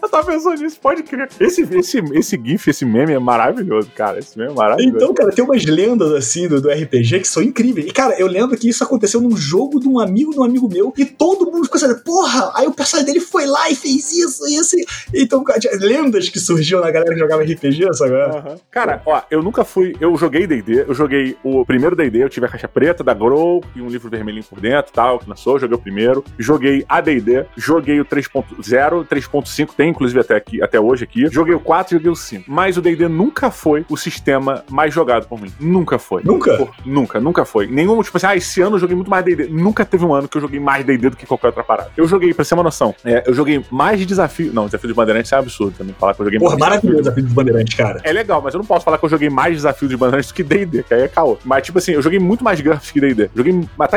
Eu tava pensando nisso, pode crer. Esse, esse, esse GIF, esse meme é maravilhoso, cara. Esse meme é maravilhoso. Então, cara, tem umas lendas assim do, do RPG que são incríveis. E, cara, eu lembro que isso aconteceu num jogo de um amigo de um amigo meu e todo mundo ficou assim, porra, aí o personagem dele foi lá e fez isso, isso. e- Então, cara, lendas que surgiam na galera que jogava RPG, sabe? Aham. Cara, ó, eu nunca fui. Eu joguei DD, eu joguei o primeiro DD, eu tive a caixa preta da Grow e um livro vermelhinho por dentro e tal, que lançou, joguei o primeiro. Joguei ADD, joguei o 3.0, 3.5 5, tem inclusive até, aqui, até hoje aqui. Joguei o 4 e joguei o 5. Mas o D&D nunca foi o sistema mais jogado por mim. Nunca foi. Nunca? Por, nunca, nunca foi. Nenhum, tipo assim, ah, esse ano eu joguei muito mais D&D. Nunca teve um ano que eu joguei mais D&D do que qualquer outra parada. Eu joguei, pra ser uma noção, é, eu joguei mais de desafio... Não, desafio dos bandeirantes é um absurdo também, falar que eu joguei Porra, mais maravilhoso o desafio dos bandeirantes, cara. é legal, mas eu não posso falar que eu joguei mais desafios de bandeirantes do que D&D, que aí é caô. Mas, tipo assim, eu joguei muito mais GURPS que D&D. Joguei...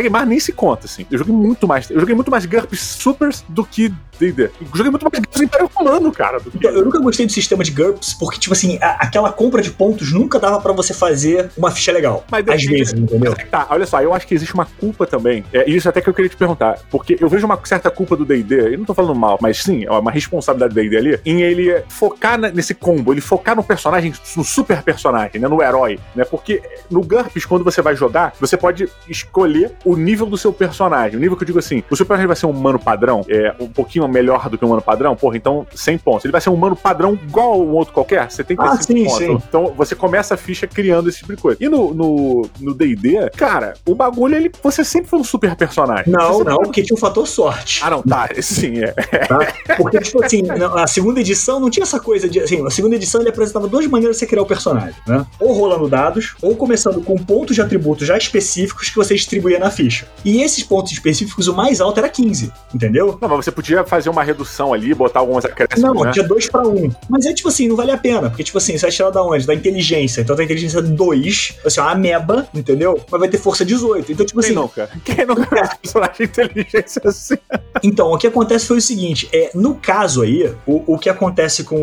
Mar nem se conta, assim. Eu joguei muito mais... Eu joguei muito mais GURPS Supers do que D&D. Joguei muito mais GURPS Império Romano, cara. que- Então, eu nunca gostei do sistema de GURPS, porque, tipo assim, a- aquela compra de pontos nunca dava pra você fazer uma ficha legal. Mas Às vezes, entendeu? É Tá, olha só, eu acho que existe uma culpa também. É isso até que eu queria te perguntar. Porque eu vejo uma certa culpa do DD, eu não tô falando mal, mas sim, é uma responsabilidade do DD ali, em ele focar na- nesse combo, ele focar no personagem, no super personagem, né? No herói, né? Porque no GURPS, quando você vai jogar, você pode escolher o nível do seu personagem. O nível que eu digo assim, o seu personagem vai ser um humano padrão, é um pouquinho melhor do que um humano padrão, porra, então 100 pontos. Ele vai ser um humano padrão igual um outro qualquer, 75 Ah, sim, pontos. sim. Então você começa a ficha criando esse tipo de coisa. E no D&D, cara, o bagulho ele você sempre foi um super personagem. Não, não, porque tinha o fator sorte. Ah, não, tá, sim é. tá? Porque, tipo assim, na- a segunda edição não tinha essa coisa de. Assim, a segunda edição ele apresentava duas maneiras de você criar o personagem, né? Ou rolando dados, ou começando com pontos de atributos já específicos que você distribuía na ficha. E esses pontos específicos, o mais alto era 15, entendeu? Não, mas você podia fazer uma redução ali, botar algumas acréscimos, Não, né? tinha dois pra um. Mas é tipo assim, não vale a pena. Porque, tipo assim, você vai tirar da onde? Da inteligência. Então da inteligência 2, assim, uma ameba, entendeu? Mas vai ter força 18. Então, tipo Quem assim, cara? Quem não quer um personagem de inteligência assim? Então, o que acontece foi o seguinte: é, no caso aí, o, o que acontece com,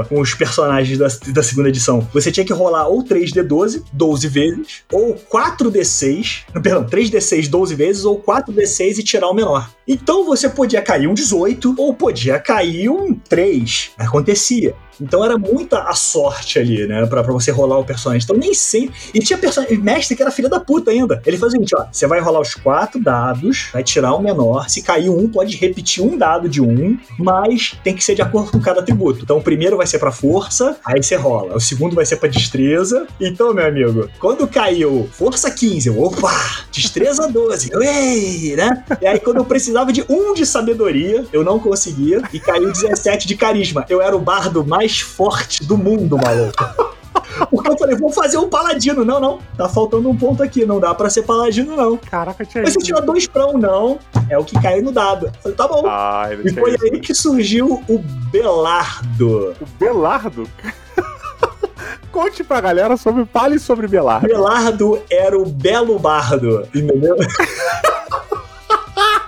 o- com os personagens da, da segunda edição? Você tinha que rolar ou 3D12, 12 vezes, ou 4D6, perdão, 3D6 12 vezes, ou 4D6 e tirar o menor. Então você podia cair um 18, ou podia cair um 3. Acontecia. Então era muita a sorte ali, né? Pra, pra você rolar o personagem. Então nem sempre. E tinha personagem. Mestre que era filha da puta ainda. Ele faz o seguinte: ó. Você vai rolar os quatro dados, vai tirar o menor. Se cair um, pode repetir um dado de um, mas tem que ser de acordo com cada atributo. Então o primeiro vai ser pra força, aí você rola. O segundo vai ser pra destreza. Então, meu amigo, quando caiu força 15, eu, opa! Destreza 12, ei, né? E aí quando eu precisava de um de sabedoria, eu não conseguia. E caiu 17 de carisma. Eu era o bardo mais forte do mundo, maluco. Porque eu falei, vou fazer um paladino. Não, não. Tá faltando um ponto aqui. Não dá pra ser paladino, não. Caraca, tinha Mas você tira dois pra um, não. É o que caiu no dado. Eu falei, tá bom. Ah, e foi isso. aí que surgiu o Belardo. O Belardo? Conte pra galera sobre. Fale sobre Belardo. Belardo era o belo bardo, entendeu?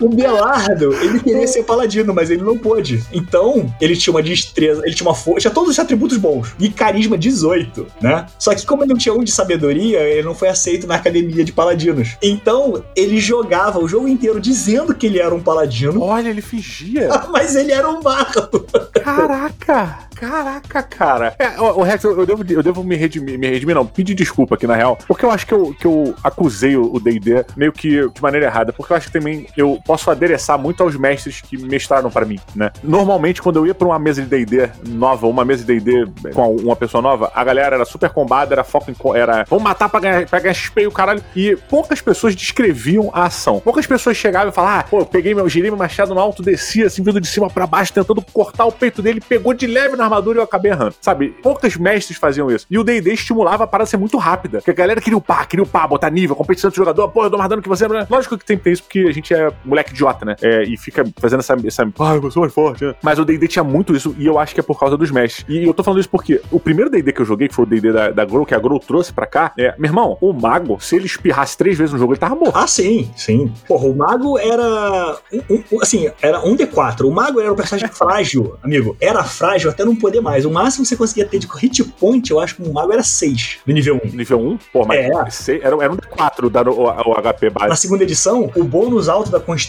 O Belardo, ele queria ser paladino, mas ele não pôde. Então, ele tinha uma destreza, ele tinha uma força, tinha todos os atributos bons. E carisma 18, né? Só que como ele não tinha um de sabedoria, ele não foi aceito na academia de paladinos. Então, ele jogava o jogo inteiro dizendo que ele era um paladino, Olha, ele fingia. mas ele era um bardo. Caraca! Caraca, cara. É, o o Rex, eu, eu devo, eu devo me redimir, me redimir, não, pedir desculpa aqui na real, porque eu acho que eu, que eu acusei o DD meio que de maneira errada, porque eu acho que também eu posso adereçar muito aos mestres que mestraram pra mim, né? Normalmente, quando eu ia pra uma mesa de DD nova, uma mesa de DD com uma pessoa nova, a galera era super combada, era foco em. Era vamos matar pra ganhar, pra ganhar XP e o caralho. E poucas pessoas descreviam a ação. Poucas pessoas chegavam e falavam, ah, pô, eu peguei meu, girei meu machado no alto, desci assim, vindo de cima pra baixo, tentando cortar o peito dele, pegou de leve na armadura e eu acabei errando. Sabe? Poucas mestres faziam isso. E o DD estimulava a parada ser muito rápida. Porque a galera queria upar, queria upar, botar nível, competição de jogador, pô, eu dou mais dano que você. né? Lógico que tem que ter isso, porque a gente é moleque idiota, né? É, e fica fazendo essa. essa ah, eu sou mais forte, né? Mas o DD tinha muito isso, e eu acho que é por causa dos mestres. E eu tô falando isso porque o primeiro DD que eu joguei, que foi o DD da, da Grow, que a Grow trouxe pra cá, é, meu irmão, o mago, se ele espirrasse três vezes no jogo, ele tava morto. Ah, sim, sim. Porra, o mago era. um- um- assim, era um D4. O mago era um personagem frágil, amigo. Era frágil até não poder mais. O máximo que você conseguia ter de hit point, eu acho que o mago era 6 no nível 1. Nível 1, pô, mas É. sei- era, era um D4 dar o, o HP Na base. segunda edição, o bônus alto da Constituição,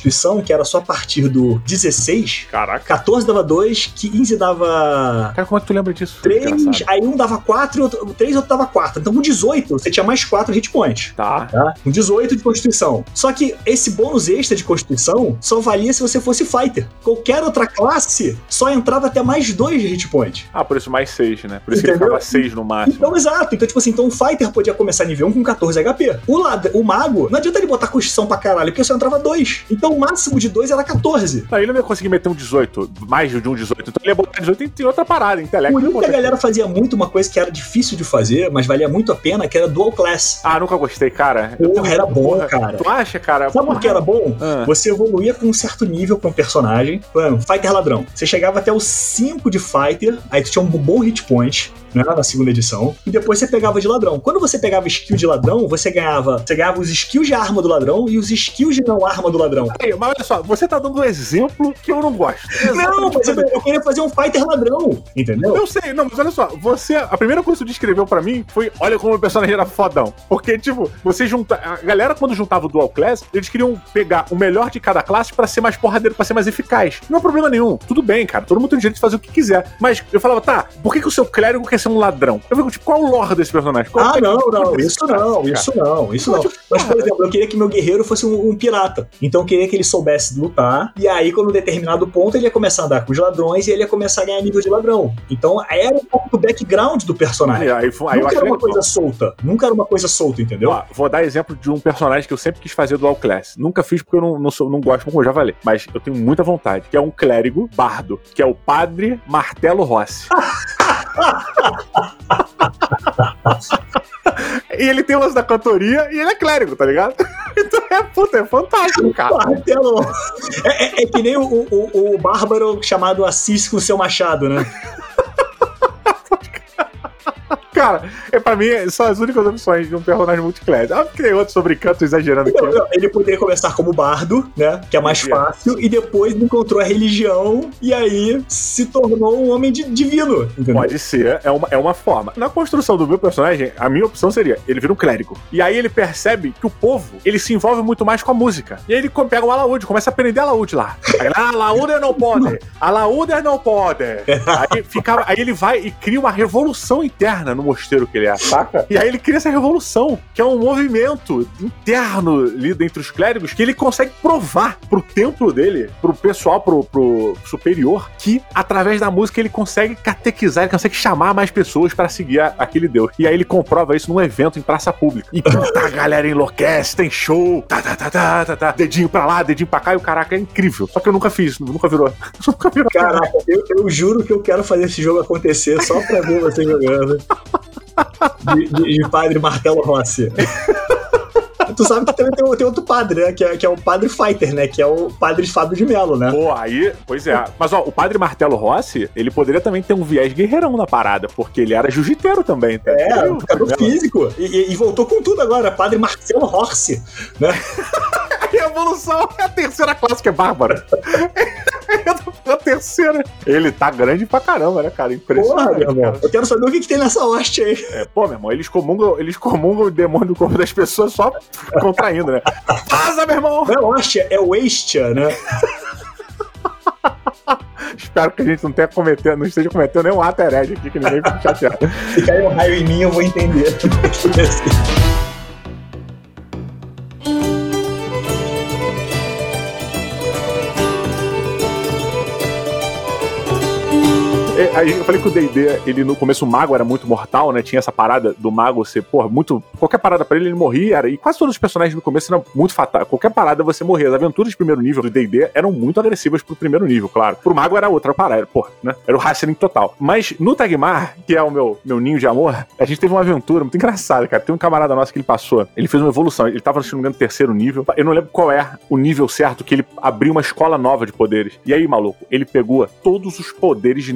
que era só a partir do 16, Caraca. 14 dava 2, 15 dava Cara, como é que tu lembra disso? 3, Engraçado. aí um dava 4 e outro, 3 outro dava 4. Então com 18, você tinha mais 4 hit points. Tá. Tá? Com 18 de Constituição. Só que esse bônus extra de Constituição só valia se você fosse fighter. Qualquer outra classe só entrava até mais 2 de hit points. point. Ah, por isso mais 6, né? Por isso que ele Entendeu? ficava 6 no máximo. Então, exato. Então, tipo assim, então o Fighter podia começar nível 1 com 14 HP. O, lad... o Mago, não adianta ele botar construção pra caralho, porque só entrava 2. Então o máximo de 2 era 14. Não, ele não ia conseguir meter um 18, mais de um 18. Então ele ia botar 18 em- em outra parada. Por ele ia isso que a galera fazia muito uma coisa que era difícil de fazer, mas valia muito a pena, que era Dual Class. Ah, nunca gostei, cara. Porra, era bom, Porra, cara. Tu acha, cara? Sabe por que era bom? Ah. Você evoluía com um certo nível com o personagem. Mano, Fighter ladrão. Você chegava até o 5 de Fighter, aí tu tinha um bom hit point, né? Na segunda edição. E depois você pegava de ladrão. Quando você pegava skill de ladrão, você ganhava. Você ganhava os skills de arma do ladrão e os skills de não arma do ladrão. Ei, Mas olha só, você tá dando um exemplo que eu não gosto. Não, mas eu, eu queria fazer um Fighter ladrão, entendeu? Eu sei, não, mas olha só, você, a primeira coisa que você descreveu pra mim foi, olha como o personagem era fodão. Porque, tipo, você junta, a galera quando juntava o Dual Class, eles queriam pegar o melhor de cada classe pra ser mais porradeiro, pra ser mais eficaz. Não é problema nenhum, tudo bem, cara, todo mundo tem direito de fazer o que quiser. Mas eu falava, tá, por que, que o seu clérigo quer ser um ladrão? Eu fico, tipo, qual o lore desse personagem? Qual Ah, é não, não, isso não, cara? isso não, isso não. Mas, Mas, por exemplo, eu queria que meu guerreiro fosse um, um pirata. Então eu queria que ele soubesse lutar. E aí, quando um determinado ponto, ele ia começar a andar com os ladrões e ele ia começar a ganhar nível de ladrão. Então era um pouco do background do personagem. Aí, aí, aí Nunca era uma coisa solta. Nunca era uma coisa solta, entendeu? Ó, vou dar exemplo de um personagem que eu sempre quis fazer do All Class. Nunca fiz porque eu não, não, sou, não gosto, como eu já falei. Mas eu tenho muita vontade. Que é um clérigo bardo, que é o Padre Martelo Rossi. e ele tem lance da cantoria e ele é clérigo, tá ligado? Então é, puta, é fantástico, cara. É, é- é que nem o, o- o bárbaro chamado Assis com seu machado, né? Cara, é, pra mim são as únicas opções de um personagem multiclass. Ah, criei outro sobre canto exagerando aqui. Não, Ele poderia começar como bardo, né? Que é mais fácil, e depois encontrou a religião e aí se tornou um homem di- divino. Entendeu? Pode ser, é uma, é uma forma. Na construção do meu personagem, a minha opção seria, ele vira um clérigo. E aí ele percebe que o povo, ele se envolve muito mais com a música. E aí ele pega o alaúde, começa a aprender alaúde lá. Aí, ah, alaúde não pode, alaúde não pode. Aí, ficava, aí ele vai e cria uma revolução interna no mosteiro que ele é, saca? E aí ele cria essa revolução, que é um movimento interno ali dentre os clérigos, que ele consegue provar pro templo dele, pro pessoal, pro, pro superior, que através da música ele consegue catequizar, ele consegue chamar mais pessoas pra seguir a- aquele deus. E aí ele comprova isso num evento em praça pública. E puta, a galera enlouquece, tem show, tá, tá, tá, tá, tá, tá, dedinho pra lá, dedinho pra cá, e o caraca é incrível. Só que eu nunca fiz, nunca virou. nunca virou. Caraca, eu, eu juro que eu quero fazer esse jogo acontecer só pra ver você jogando. De, de- de padre Martelo Rossi. Tu sabe que também tem, tem outro padre, né? Que é, que é o padre Fighter, né? Que é o padre Fábio de Melo, né? Pô, aí, pois é. Mas ó, o padre Martelo Rossi, ele poderia também ter um viés guerreirão na parada, porque ele era jiu-jiteiro também. tá? É, Entendeu? lutador físico. E, e- e voltou com tudo agora, padre Marcelo Rossi. Né? A revolução é a terceira classe que é bárbara. É a terceira. Ele tá grande pra caramba, né, cara? Porra, Impressionante. meu irmão. Eu quero saber o que, que tem nessa hóstia aí. É, pô, meu irmão, eles comungam, eles comungam o demônio do corpo das pessoas só contraindo, né? Vaza, meu irmão! Não é hóstia, é Wastia, né? Espero que a gente não tenha cometendo, não esteja cometendo nenhum ato herege aqui, que ninguém fique chateado. Se cair um raio em mim, eu vou entender. Aí eu falei que o D&D, ele no começo o mago era muito mortal, né? Tinha essa parada do mago ser, porra, muito... Qualquer parada pra ele, ele morria, era, e quase todos os personagens no começo eram muito fatais. Qualquer parada você morria. As aventuras de primeiro nível do D&D eram muito agressivas pro primeiro nível, claro. Pro mago era outra parada, porra, né? Era o Hassling total. Mas no Tagmar, que é o meu, meu ninho de amor, a gente teve uma aventura muito engraçada, cara. Tem um camarada nosso que ele passou, ele fez uma evolução, ele tava, se não me engano, no terceiro nível. Eu não lembro qual é o nível certo, que ele abriu uma escola nova de poderes. E aí, maluco, ele pegou todos os poderes de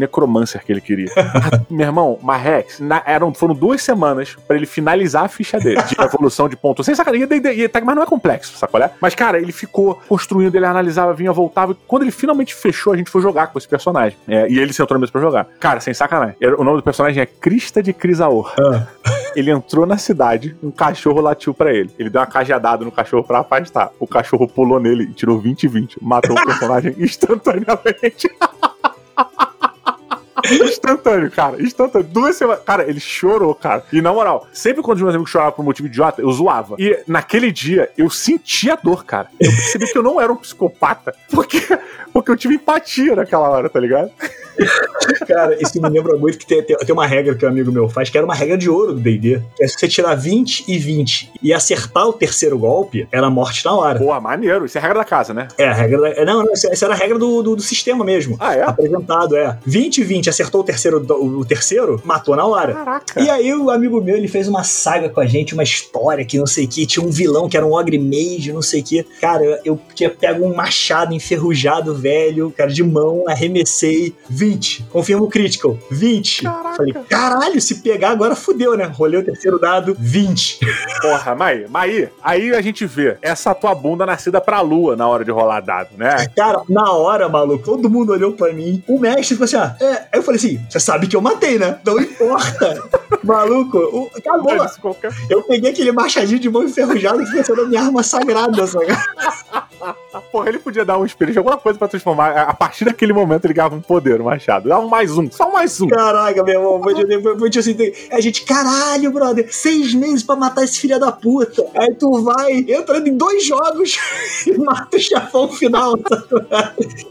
necromancer que ele queria. Meu irmão, Marrex, na- eram, foram duas semanas pra ele finalizar a ficha dele, de evolução de ponto. Sem sacanagem, e Tagmar não é complexo, sacou? é? Mas, cara, ele ficou construindo, ele analisava, vinha, voltava. E quando ele finalmente fechou, a gente foi jogar com esse personagem. É, e ele sentou na mesa pra jogar. Cara, sem sacanagem. O nome do personagem é Crista de Crisaor. Ah. Ele entrou na cidade, um cachorro latiu pra ele. Ele deu uma cajadada no cachorro pra afastar. O cachorro pulou nele e tirou 20 e 20. Matou o personagem instantaneamente. Instantâneo, cara. Instantâneo. Duas semanas. Cara, ele chorou, cara. E na moral, sempre quando os meus amigos choravam por um motivo idiota, eu zoava. E naquele dia, eu sentia dor, cara. Eu percebi que eu não era um psicopata, porque, porque eu tive empatia naquela hora, tá ligado? Cara, isso me lembra muito que tem, tem, tem, uma regra que um amigo meu faz, que era uma regra de ouro do D&D. É se você tirar 20 e 20 e acertar o terceiro golpe, era morte na hora. Pô, maneiro. Isso é a regra da casa, né? É, a regra da... Não, não, essa era a regra do, do, do, sistema mesmo. Ah, é? Apresentado, é. 20 e 20, acertou o terceiro, o, o terceiro, matou na hora. Caraca. E aí o amigo meu, ele fez uma saga com a gente, uma história que não sei o que, tinha um vilão que era um ogre mage, não sei o que. Cara, eu, tinha pego um machado enferrujado, velho, cara, de mão, arremessei 20. Confirmo critical, 20. Caraca. Falei, caralho, se pegar agora fudeu, né? Rolei o terceiro dado, 20. Porra, Mai, Mai, aí a gente vê essa tua bunda nascida pra lua na hora de rolar dado, né? Cara, na hora, maluco, todo mundo olhou pra mim. O mestre falou assim: ah, é. Aí eu falei assim: você sabe que eu matei, né? Não importa. maluco, o, acabou. Eu peguei aquele machadinho de mão enferrujada e fiquei sendo minha arma sagrada, sabe? Porra, ele podia dar um espírito de alguma coisa pra transformar. A partir daquele momento ele ganhava um poder, um machado. Dá um mais um, só um mais um. Caraca, meu irmão, foi, foi, foi, assim, a gente, caralho, brother, seis meses pra matar esse filho da puta. Aí tu vai entrando em dois jogos e mata o chefão final.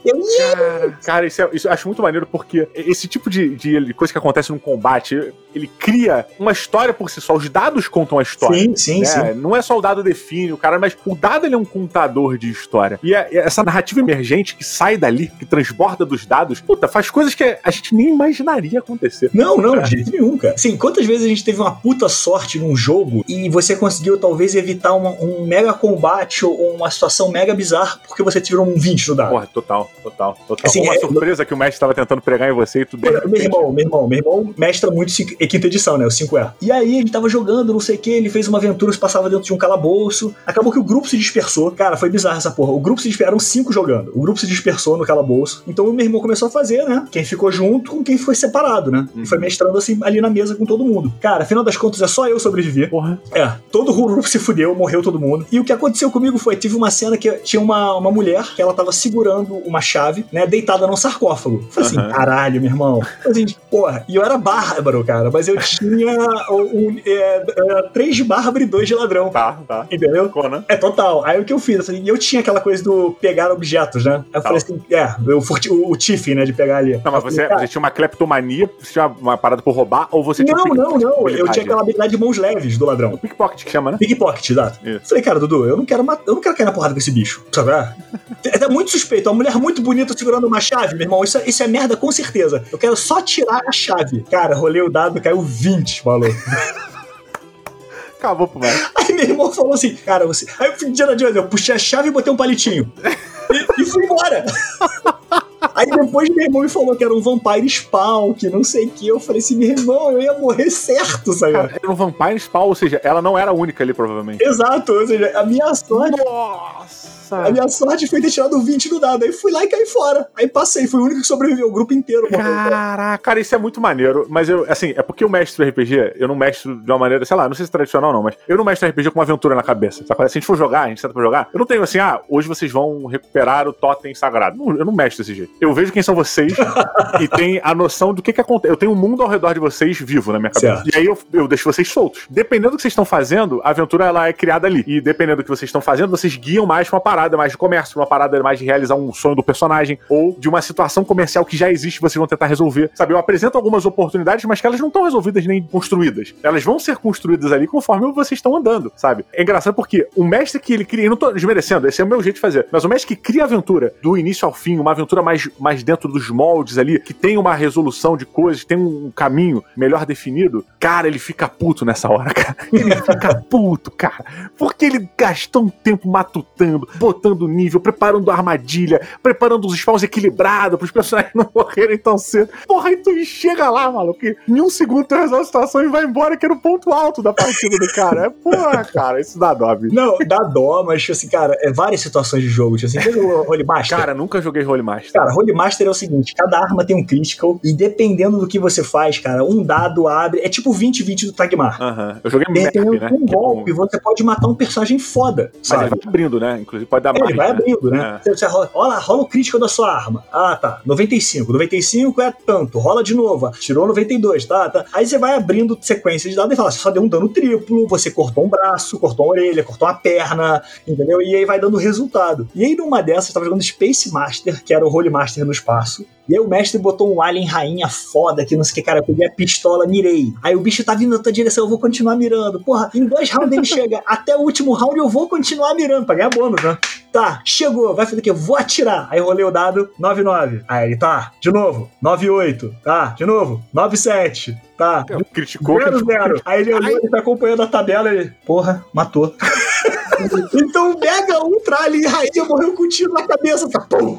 eu, cara, cara, isso, é, isso eu acho muito maneiro porque esse tipo de, de coisa que acontece num combate, ele cria uma história por si só. Os dados contam a história. Sim, sim, né? sim. Não é só o dado define o cara, mas o dado ele é um contador de história. E é, essa narrativa emergente que sai dali, que transborda dos dados, puta, faz coisas que a gente nem imaginaria acontecer. Não, não, de jeito nenhum, cara. Sim, quantas vezes a gente teve uma puta sorte num jogo e você conseguiu talvez evitar uma, um mega combate ou uma situação mega bizarra porque você tirou um 20 no dado. Porra, total, total, total. Assim, uma é, surpresa que o mestre estava tentando pregar em você e tudo bem. Meu irmão, meu irmão, meu irmão mestra muito quinta edição, né? O 5E. E aí a gente tava jogando, não sei o que, ele fez uma aventura, se passava dentro de um calabouço. Acabou que o grupo se dispersou. Cara, foi bizarro essa porra. O grupo se dispersou, eram cinco jogando. O grupo se dispersou no calabouço. Então o meu irmão começou a fazer, né? Quem ficou junto com quem foi separado, né? Uhum. E foi mestrando assim ali na mesa com todo mundo. Cara, afinal das contas é só eu sobreviver. Porra. É, todo o grupo se fudeu, morreu todo mundo. E o que aconteceu comigo foi, tive uma cena que tinha uma, uma mulher que ela tava segurando uma chave, né? Deitada num sarcófago. Falei uhum. assim, caralho, meu irmão. Falei assim, porra. E eu era bárbaro, cara, mas eu tinha um, um, é, é, três barra abrir dois de ladrão. Tá, tá. Entendeu? Conan. É total. Aí o que eu fiz? Assim, eu tinha aquela coisa do pegar objetos, né? Eu falei assim, é, eu furti, o, o Tiffin, né, de pegar ali. Não, mas você, você tinha uma cleptomania, você tinha uma parada por roubar, ou você tinha Não, não, não. Eu tinha aquela habilidade de mãos leves do ladrão. O pickpocket que chama, né? Pickpocket, exato. Isso. Falei, cara, Dudu, eu não quero eu não quero cair na porrada com esse bicho, sabe? É, é muito suspeito. Uma mulher muito bonita segurando uma chave, meu irmão. Isso, é, isso é merda com certeza. Eu quero só tirar a chave. Cara, rolei o dado, caiu 20, falou. Acabou pro velho. Aí meu irmão falou assim, cara, você. Aí eu fui de Jones, eu puxei a chave e botei um palitinho. e, e fui embora. Aí depois meu irmão me falou que era um Vampire Spawn, que não sei o que. Eu falei assim, meu irmão, eu ia morrer certo, sabe? Cara, era um Vampire Spawn, ou seja, ela não era a única ali, provavelmente. Exato, ou seja, a minha sorte. Nossa! A minha sorte foi ter tirado 20 no dado. Aí fui lá e caí fora. Aí passei, fui o único que sobreviveu, o grupo inteiro. Caraca, cara, isso é muito maneiro. Mas eu, assim, é porque eu mestro RPG, eu não mestro de uma maneira, sei lá, não sei se é tradicional ou não, mas eu não mestro RPG com uma aventura na cabeça. Sabe? Se a gente for jogar, a gente senta pra jogar, eu não tenho assim, ah, hoje vocês vão recuperar o totem sagrado. Não, eu não mestro desse jeito. Eu vejo quem são vocês e tem a noção do que que acontece. Eu tenho um mundo ao redor de vocês vivo na minha cabeça. Certo. E aí eu, eu deixo vocês soltos. Dependendo do que vocês estão fazendo, a aventura ela é criada ali. E dependendo do que vocês estão fazendo, vocês guiam mais pra uma parada mais de comércio, uma parada mais de realizar um sonho do personagem, ou de uma situação comercial que já existe, vocês vão tentar resolver. Sabe, eu apresento algumas oportunidades, mas que elas não estão resolvidas nem construídas. Elas vão ser construídas ali conforme vocês estão andando, sabe? É engraçado porque o mestre que ele cria, eu não tô desmerecendo, esse é o meu jeito de fazer, mas o mestre que cria a aventura do início ao fim, uma aventura mais, mais dentro dos moldes ali, que tem uma resolução de coisas, tem um caminho melhor definido, cara, ele fica puto nessa hora, cara. Ele fica puto, cara. Porque ele gastou um tempo matutando, botando nível, preparando a armadilha, preparando os spawns equilibrados para os personagens não morrerem tão cedo. Porra, aí tu chega lá, maluco, que em um segundo tu resolve a situação e vai embora, que era o ponto alto da partida do cara. É, porra, cara, isso dá dó, bicho. Não, dá dó, mas, tipo assim, cara, é várias situações de jogo. Tipo assim, o Holy Master? Cara, nunca joguei Holy Master. Cara, Holy Master é o seguinte: cada arma tem um critical, e dependendo do que você faz, cara, um dado abre. É tipo 20-20 do Tagmar. Aham. Eu joguei Dependendo Merc, né? um golpe, você pode matar um personagem foda. Mas sabe? ele vai abrindo, né? Inclusive pode dar é, mais. Ele vai né? abrindo, né? É. Você rola, rola, rola o crítico da sua arma. Ah, tá. 95. 95 é tanto. Rola de novo. Tirou 92, tá? tá. Aí você vai abrindo sequência de dados e fala: você só deu um dano triplo, você cortou um braço, cortou uma orelha, cortou uma perna, entendeu? E aí vai dando resultado. E aí numa dessas, eu tava jogando Space Master, que era o Holy Master no espaço. E aí o mestre botou um alien rainha foda que não sei o que, cara. Eu peguei a pistola, mirei. Aí o bicho tá vindo na tua direção, eu vou continuar mirando. Porra, em dois rounds ele chega. Até o último round eu vou continuar mirando, pra ganhar bônus, né? Tá, chegou, vai fazer o quê? Vou atirar. Aí rolei o dado 9-9. Aí ele tá, de novo, 9-8. Tá, de novo, 9-7. Tá. Criticou, Zero, criticou. zero. Aí ele olhou, ele tá acompanhando a tabela e ele, porra, matou. então o Mega Ultra Alien Rainha morreu com um tiro na cabeça, tá? Pum.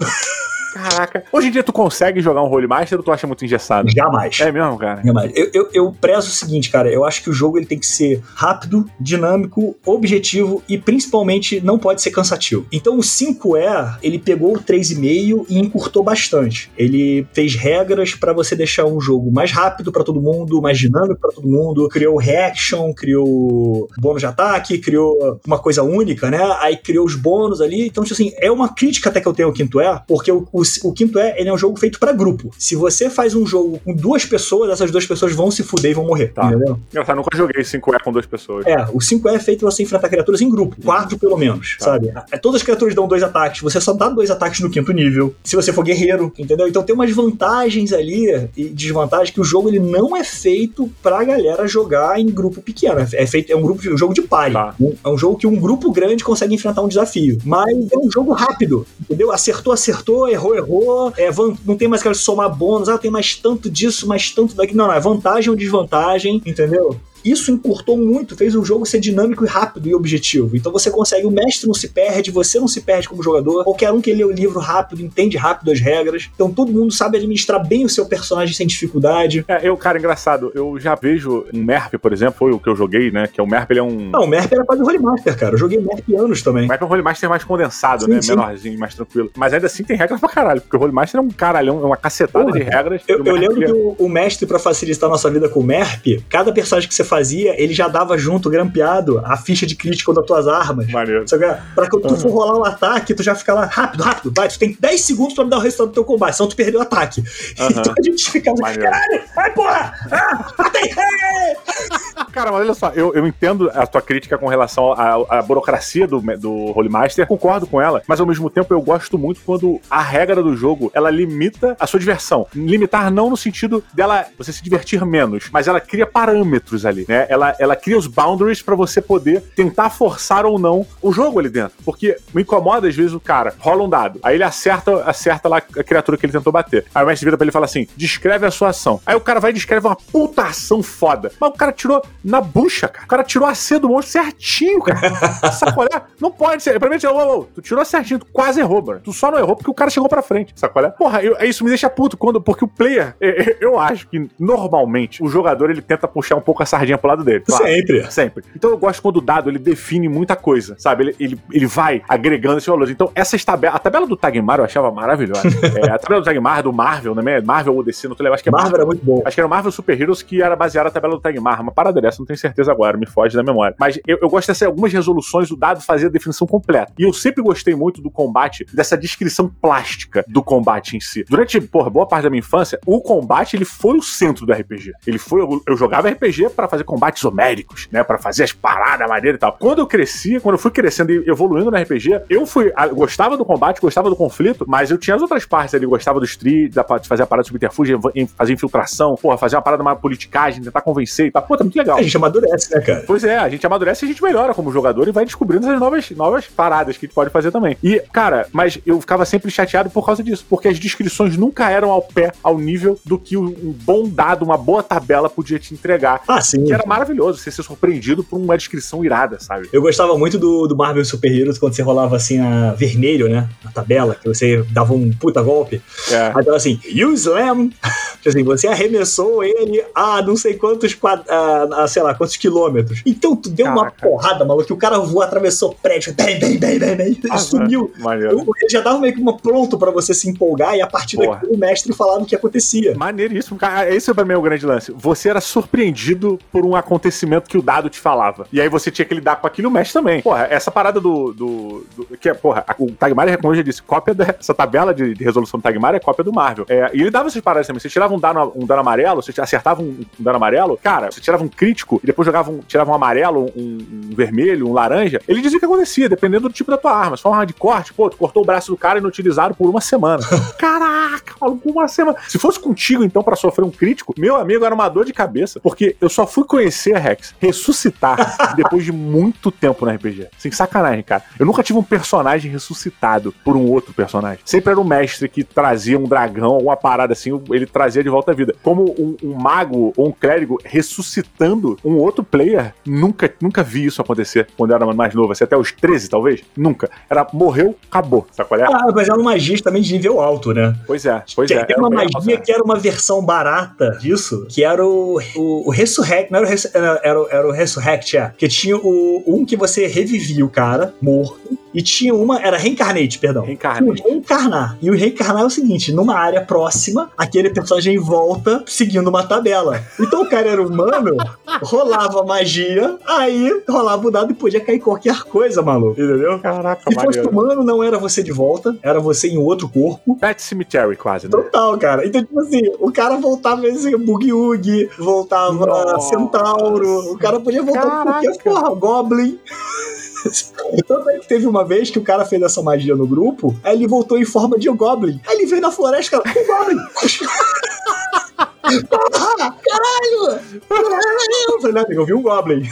Caraca. Hoje em dia tu consegue jogar um Holy Master ou tu acha muito engessado? Jamais. É mesmo, cara? Jamais. Eu, eu, eu prezo o seguinte, cara. Eu acho que o jogo ele tem que ser rápido, dinâmico, objetivo e principalmente não pode ser cansativo. Então o 5E, ele pegou o 3,5 e encurtou bastante. Ele fez regras pra você deixar um jogo mais rápido pra todo mundo, mais dinâmico pra todo mundo. Criou reaction, criou bônus de ataque, criou uma coisa única, né? Aí criou os bônus ali. Então, tipo assim, é uma crítica até que eu tenho ao quinto E, porque o, o, o quinto E, ele é um jogo feito pra grupo. Se você faz um jogo com duas pessoas, essas duas pessoas vão se fuder e vão morrer, Tá. entendeu? Eu nunca joguei 5E com duas pessoas. É, o 5E é feito pra você enfrentar criaturas em grupo, quatro pelo menos, Tá. sabe? É, todas as criaturas dão dois ataques, você só dá dois ataques no quinto nível, se você for guerreiro, entendeu? Então tem umas vantagens ali e desvantagens que o jogo ele não é feito pra galera jogar em grupo pequeno, é feito é um grupo de, um jogo de pare. Tá. Um- é um jogo que um grupo grande consegue enfrentar um desafio, mas é um jogo rápido, entendeu? Acertou, acertou, errou, errou, é, van- não tem mais aquela de somar bônus, ah, tem mais tanto disso, mais tanto daquilo, não, não, é vantagem ou desvantagem, entendeu? Isso encurtou muito, fez o jogo ser dinâmico e rápido e objetivo. Então você consegue, o mestre não se perde, você não se perde como jogador. Qualquer um que lê o livro rápido, entende rápido as regras. Então todo mundo sabe administrar bem o seu personagem sem dificuldade. É, eu, cara, engraçado, eu já vejo um Merp, por exemplo, foi o que eu joguei, né? Que é o Merp, ele é um. Não, o Merp era quase o Holy Master, cara. Eu joguei Merp anos também. O Merp é um Holy Master mais condensado, Sim, né? sim. Menorzinho, mais tranquilo. Mas ainda assim tem regras pra caralho, porque o Holy Master é um caralhão, é uma cacetada Porra, de regras. Eu, eu lembro ele que é- o, o mestre, pra facilitar a nossa vida com o Merp, cada personagem que você fazia, ele já dava junto, grampeado, a ficha de crítico das tuas armas. Maneiro. Pra quando tu for rolar um ataque, tu já fica lá rápido, rápido, vai. Tu tem 10 segundos pra me dar o resultado do teu combate, senão tu perdeu o ataque. Aham. Então a gente fica lá, Maneiro. caralho, vai porra! Ah, matei! Cara, mas olha só, eu, eu entendo a tua crítica com relação à, à burocracia do, do Holy Master, concordo com ela, mas ao mesmo tempo eu gosto muito quando a regra do jogo ela limita a sua diversão. Limitar não no sentido dela você se divertir menos, mas ela cria parâmetros ali, né? Ela, ela cria os boundaries pra você poder tentar forçar ou não o jogo ali dentro. Porque me incomoda às vezes o cara rola um dado, aí ele acerta, acerta lá a criatura que ele tentou bater. Aí o mestre vira pra ele e fala assim: descreve a sua ação. Aí o cara vai e descreve uma puta ação foda. Mas o cara tirou na bucha, cara. O cara tirou a C do monstro certinho, cara. Sacolé? Não pode ser. Pra mim, ô, ô, ô, tu tirou certinho, tu quase errou, mano. Tu só não errou porque o cara chegou pra frente, sacolé? Porra, eu, isso me deixa puto quando, porque o player, é, eu acho que normalmente o jogador ele tenta puxar um pouco a sardinha pro lado dele. Claro. Sempre. Sempre. Então eu gosto quando o dado ele define muita coisa, sabe? Ele, ele, ele vai agregando esses valores. Então, essas tabelas. A tabela do Tagmar eu achava maravilhosa. É, a tabela do Tagmar, do Marvel, né? Marvel ou DC, não tô lembrando. Acho que é Marvel era muito bom. Acho que era o Marvel Super Heroes que era baseada na tabela do Tagmar. Uma parada dessa, não tenho certeza agora, me foge da memória. Mas eu, eu gosto dessas algumas resoluções, o dado fazia a definição completa. E eu sempre gostei muito do combate, dessa descrição plástica do combate em si. Durante, porra, boa parte da minha infância, o combate ele foi o centro do RPG. Ele foi. Eu, eu jogava RPG para fazer combates homéricos, né? Para fazer as paradas maneiras e tal. Quando eu cresci, quando eu fui crescendo e evoluindo no RPG, eu fui. Eu gostava do combate, gostava do conflito, mas eu tinha as outras partes ali. Gostava do street, da de fazer a parada de subterfúgio, fazer infiltração, porra, fazer uma parada mais politicagem, tentar convencer e tal. Pô, tá muito legal. A gente amadurece, né, cara? Pois é, a gente amadurece e a gente melhora como jogador e vai descobrindo essas novas, novas paradas que a gente pode fazer também. E, cara, mas eu ficava sempre chateado por causa disso, porque as descrições nunca eram ao pé, ao nível do que um bom dado, uma boa tabela podia te entregar. Ah, sim. Que era maravilhoso você ser surpreendido por uma descrição irada, sabe? Eu gostava muito do, do Marvel Super Heroes quando você rolava assim a vermelho, né? Na tabela, que você dava um puta golpe. É. Aí tava assim, you slam. Tipo assim, você arremessou ele a não sei quantos quad... a, a, sei lá, quantos quilômetros. Então tu deu uma Caraca. porrada, maluco, que o cara voou, atravessou o prédio, bem, bem, bem, bem, bem, Ah, sumiu. Maneiro. Ele já dava meio que uma pronto pra você se empolgar e a partir Porra. daqui o mestre falava o que acontecia. Maneiríssimo, cara. Esse pra mim é o grande lance. Você era surpreendido por um acontecimento que o dado te falava. E aí você tinha que lidar com aquilo, o mestre também. Porra, essa parada do. do, do- que é, porra, a- o Tagmar, como eu já disse, cópia dessa tabela de, de resolução do Tagmar é cópia do Marvel. É, e ele dava essas paradas também. Você tirava um dano, um dano amarelo, você acertava um, um dano amarelo, cara, você tirava um crítico, e depois jogava um, tirava um amarelo, um, um vermelho, um laranja, ele dizia o que acontecia, dependendo do tipo da tua arma. Se for uma arma de corte, pô, tu cortou o braço do cara inutilizado por uma semana. Caraca, maluco, uma semana. Se fosse contigo, então, para sofrer um crítico, meu amigo, era uma dor de cabeça, porque eu só fui conhecer a Rex, ressuscitar, depois de muito tempo no RPG. Sem sacanagem, cara. Eu nunca tive um personagem ressuscitado por um outro personagem. Sempre era um mestre que trazia um dragão, alguma parada assim, ele trazia de volta à vida. Como um, um mago ou um clérigo ressuscitando um outro player, nunca, nunca vi isso acontecer quando era mais novo, assim, até os 13, talvez. Nunca. Era morreu, acabou. Sabe qual é? Ah, mas era uma magia também de nível alto, né? Pois é, pois é. Tem uma magia que era uma versão barata disso, que era o, o, o Resurrect, não era o, Res, era, era, o- era o Resurrect, é. Que tinha o, um que você revivia o cara, morto, e tinha uma, era Reincarnate, perdão. Reincarnate. Reencarnar. E o Reencarnar é o seguinte, numa área próxima, aquele personagem volta seguindo uma tabela. Então o cara era humano, rolava magia, aí rolava o dado e podia cair qualquer coisa, maluco. Entendeu? Caraca, Se fosse maneiro. humano, não era você de volta, era você em outro corpo. Pet Cemetery, quase, né? Total, cara. Então, tipo assim, o cara voltava assim, Boogie voltava Nossa. Centauro, o cara podia voltar Caraca. qualquer porra, Goblin. Tanto é que teve uma vez que o cara fez essa magia no grupo, aí ele voltou em forma de Goblin. Aí ele veio na floresta, cara, o Goblin! Porra, caralho! Eu falei, não, eu vi um Goblin.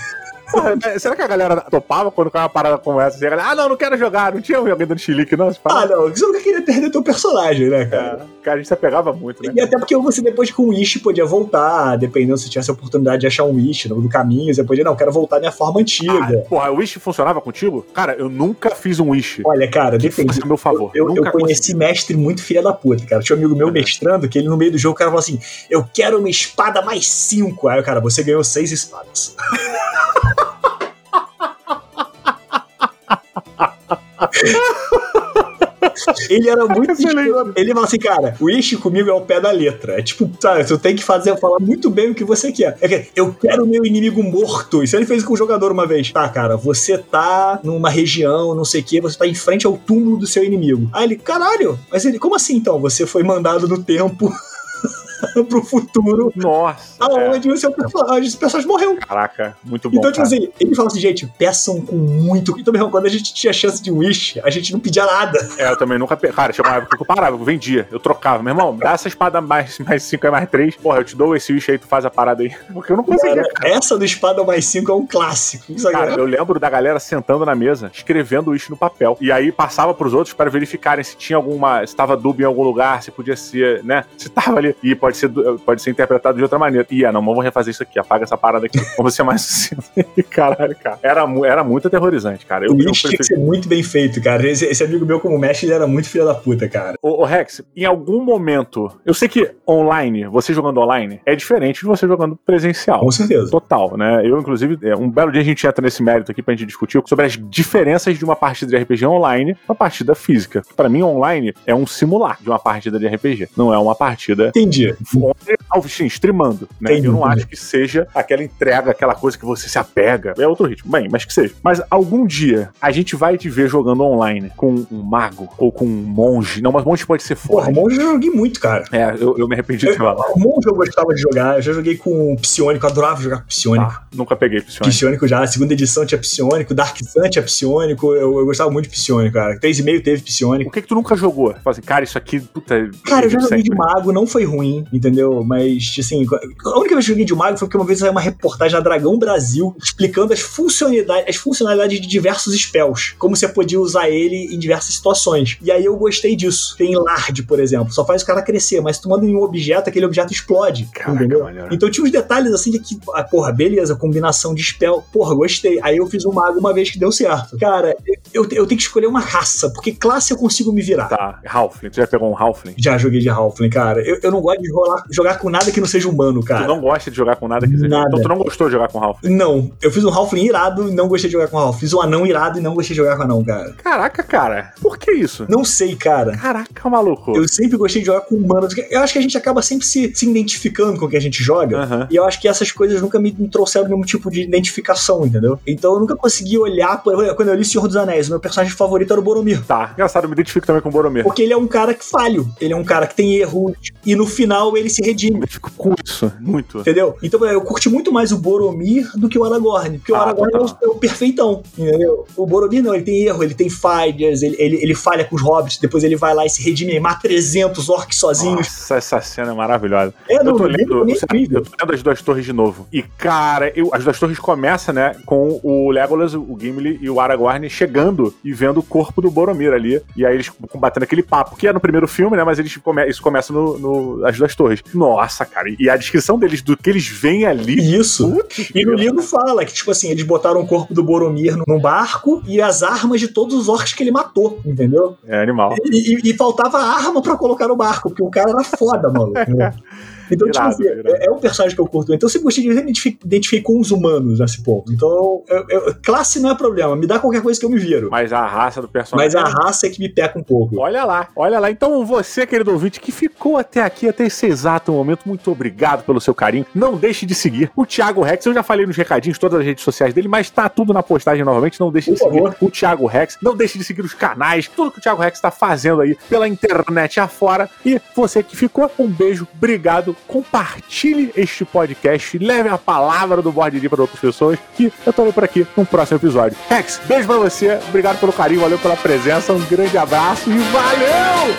Porra, né, será que a galera topava quando cai uma parada como essa? Assim, galera, ah, não, não quero jogar, não tinha alguém dando chilique, não. Ah, não, você nunca queria perder teu personagem, né, cara? cara, cara, a gente se apegava muito, né? E até porque você depois com o Wish podia voltar, dependendo se tivesse a oportunidade de achar um Wish no, caminho, você podia, não, quero voltar à minha forma Ah, antiga. porra, o Wish funcionava contigo? Cara, eu nunca fiz um Wish. Olha, cara, depende. meu favor. Eu, eu nunca conheci mestre muito filha da puta, cara. Tinha um amigo meu Uhum. mestrando que ele no meio do jogo, o cara falou assim: Eu quero uma espada mais cinco. Aí cara, você ganhou seis espadas. Ele era muito escroto. Ele falou assim, cara, o Ishi comigo é o pé da letra. É tipo, sabe, tu tem que fazer, falar muito bem o que você quer. É que, eu quero o meu inimigo morto. Isso ele fez com o jogador uma vez. Tá, cara, você tá numa região, não sei o que, você tá em frente ao túmulo do seu inimigo. Aí ele, caralho, mas ele, como assim então? Você foi mandado no tempo pro futuro, Nossa. é. aonde o seu personagem, esse personagem morreu. Caraca, muito bom. Então, tipo assim, ele fala assim, gente, peçam com muito. Então, meu irmão, quando a gente tinha chance de wish, a gente não pedia nada. É, eu também nunca. pe- Cara, chegou uma época que eu parava, eu vendia, eu trocava. Meu irmão, dá essa espada mais 5 mais cinco, é mais 3. Porra, eu te dou esse Wish aí, tu faz a parada aí. Porque eu não conseguia, Cara, cara. essa do espada mais 5 é um clássico. Cara, eu lembro da galera sentando na mesa, escrevendo isso no papel. E aí passava pros outros para verificarem se tinha alguma. se tava dúbio em algum lugar, se podia ser, né? Se tava ali. E pode ser, du- pode ser interpretado de outra maneira. E não, vamos refazer isso aqui, apaga essa parada aqui. Vamos ser mais sucinto. Caralho, cara. Era, era muito aterrorizante, cara. Eu, o eu wish tinha que preferi- ser muito bem feito, cara. Esse, esse amigo meu, como mestre, ele era muito filho da puta, cara. Ô, ô, Rex, em algum momento, eu sei que online, você jogando online, é diferente de você jogando presencial. Com certeza. Total, né? Eu, inclusive, é, um belo dia a gente entra nesse mérito aqui pra gente discutir sobre as diferenças de uma partida de RPG online pra uma partida física. Pra mim, online é um simular de uma partida de RPG. Não é uma partida Entendi. Onde, streamando, né? Entendi, Eu não acho que seja aquela entrega, aquela coisa que você se apega. É outro ritmo. Bem, mas que seja. Mas algum dia a gente vai te ver jogando online com um mago ou com um monge. Não, mas monge pode ser Porra, forte. monge eu joguei muito, cara. É, eu, eu me arrependi de falar. O monge eu gostava de jogar. Eu já joguei com psionico, eu adorava jogar com psionico. Ah, nunca peguei Psionic. Psionico já, a segunda edição tinha psionico, Dark Sun tinha psionico, eu, eu gostava muito de psionico, cara. 3,5 teve psionico. O que que tu nunca jogou? Fala assim, cara, isso aqui, puta. Cara, eu já joguei de mago, não foi ruim, entendeu? Mas, assim, a única vez que eu joguei de mago foi porque uma vez saiu uma reportagem na Dragão Brasil explicando as funcionalidades, as funcionalidades de diversos spells, como você podia usar ele em diversas situações. E aí eu gostei disso. Tem Lard, por exemplo, só faz o cara crescer, mas tu manda em um objeto, aquele objeto explode, Caraca, entendeu? maneiro. Então tinha uns detalhes assim de que, ah, porra, beleza, combinação de spell, porra, gostei. Aí eu fiz um mago uma vez que deu certo. Cara, eu, eu tenho que escolher uma raça, porque classe eu consigo me virar. Tá, Halfling. Tu já pegou um Halfling? Já joguei de Halfling, cara. Eu, eu não gosto de rolar- jogar com nada que não seja humano, cara. Tu não gosta de jogar com nada que seja. Nada. Então tu não gostou de jogar com Halfling? Não, eu fiz um Halfling irado e não gostei de jogar com Halfling. Fiz um anão irado e não gostei de jogar com anão, cara. Caraca, cara. Por que isso? Não sei, cara. Caraca, maluco. Eu sempre gostei de jogar com humanos. Eu acho que a gente acaba sempre se, se identificando com o que a gente joga. Aham. E eu acho que essas coisas nunca me, me trouxeram nenhum tipo de identificação, entendeu? Então eu nunca consegui olhar. Por, quando eu li Senhor dos Anéis, o meu personagem favorito era o Boromir. Tá. Engraçado, eu me identifico também com o Boromir. Porque ele é um cara que falho. Ele é um cara que tem erros. E no final final ele se redime. Eu fico com isso, muito. Entendeu? Então eu curti muito mais o Boromir do que o Aragorn. Porque o Ah, Aragorn é o, total. é o perfeitão. Entendeu? O Boromir não, ele tem erro, ele tem falhas, ele, ele, ele falha com os hobbits, depois ele vai lá e se redime e mata 300 orcs sozinhos. Nossa, essa cena é maravilhosa. É, eu não, tô no lendo, é eu tô lendo as duas torres de novo. E, cara, eu- as duas torres começam, né, com o Legolas, o Gimli e o Aragorn chegando e vendo o corpo do Boromir ali. E aí eles combatendo aquele papo, que é no primeiro filme, né, mas eles come, isso começa no, no- as duas torres. Nossa, cara, e a descrição deles, do que eles veem ali... Isso. Putz, E no livro fala que, tipo assim, eles botaram o corpo do Boromir num barco e as armas de todos os orcs que ele matou, entendeu? É animal. E, e- e faltava arma pra colocar no barco, porque o cara era foda, mano. Então, Irado, tipo assim, é, é um personagem que eu curto. Então, eu sempre gostei de identificar, identifiquei com os humanos nesse ponto. Então, eu- eu- classe não é problema, me dá qualquer coisa que eu me viro. Mas a raça do personagem... Mas a raça é que me peca um pouco. Olha lá, olha lá. Então, você, querido ouvinte, que ficou até aqui, até esse exato momento, muito obrigado pelo seu carinho. Não deixe de seguir o Thiago Rex. Eu já falei nos recadinhos, todas as redes sociais dele, mas tá tudo na postagem novamente. Não deixe de Por seguir favor. o Thiago Rex. Não deixe de seguir os canais, tudo que o Thiago Rex tá fazendo aí pela internet afora. E você que ficou, um beijo, obrigado. Compartilhe este podcast, leve a palavra do Board para outras pessoas. E eu tô por aqui no próximo episódio. Rex, beijo pra você, obrigado pelo carinho, valeu pela presença, um grande abraço e valeu!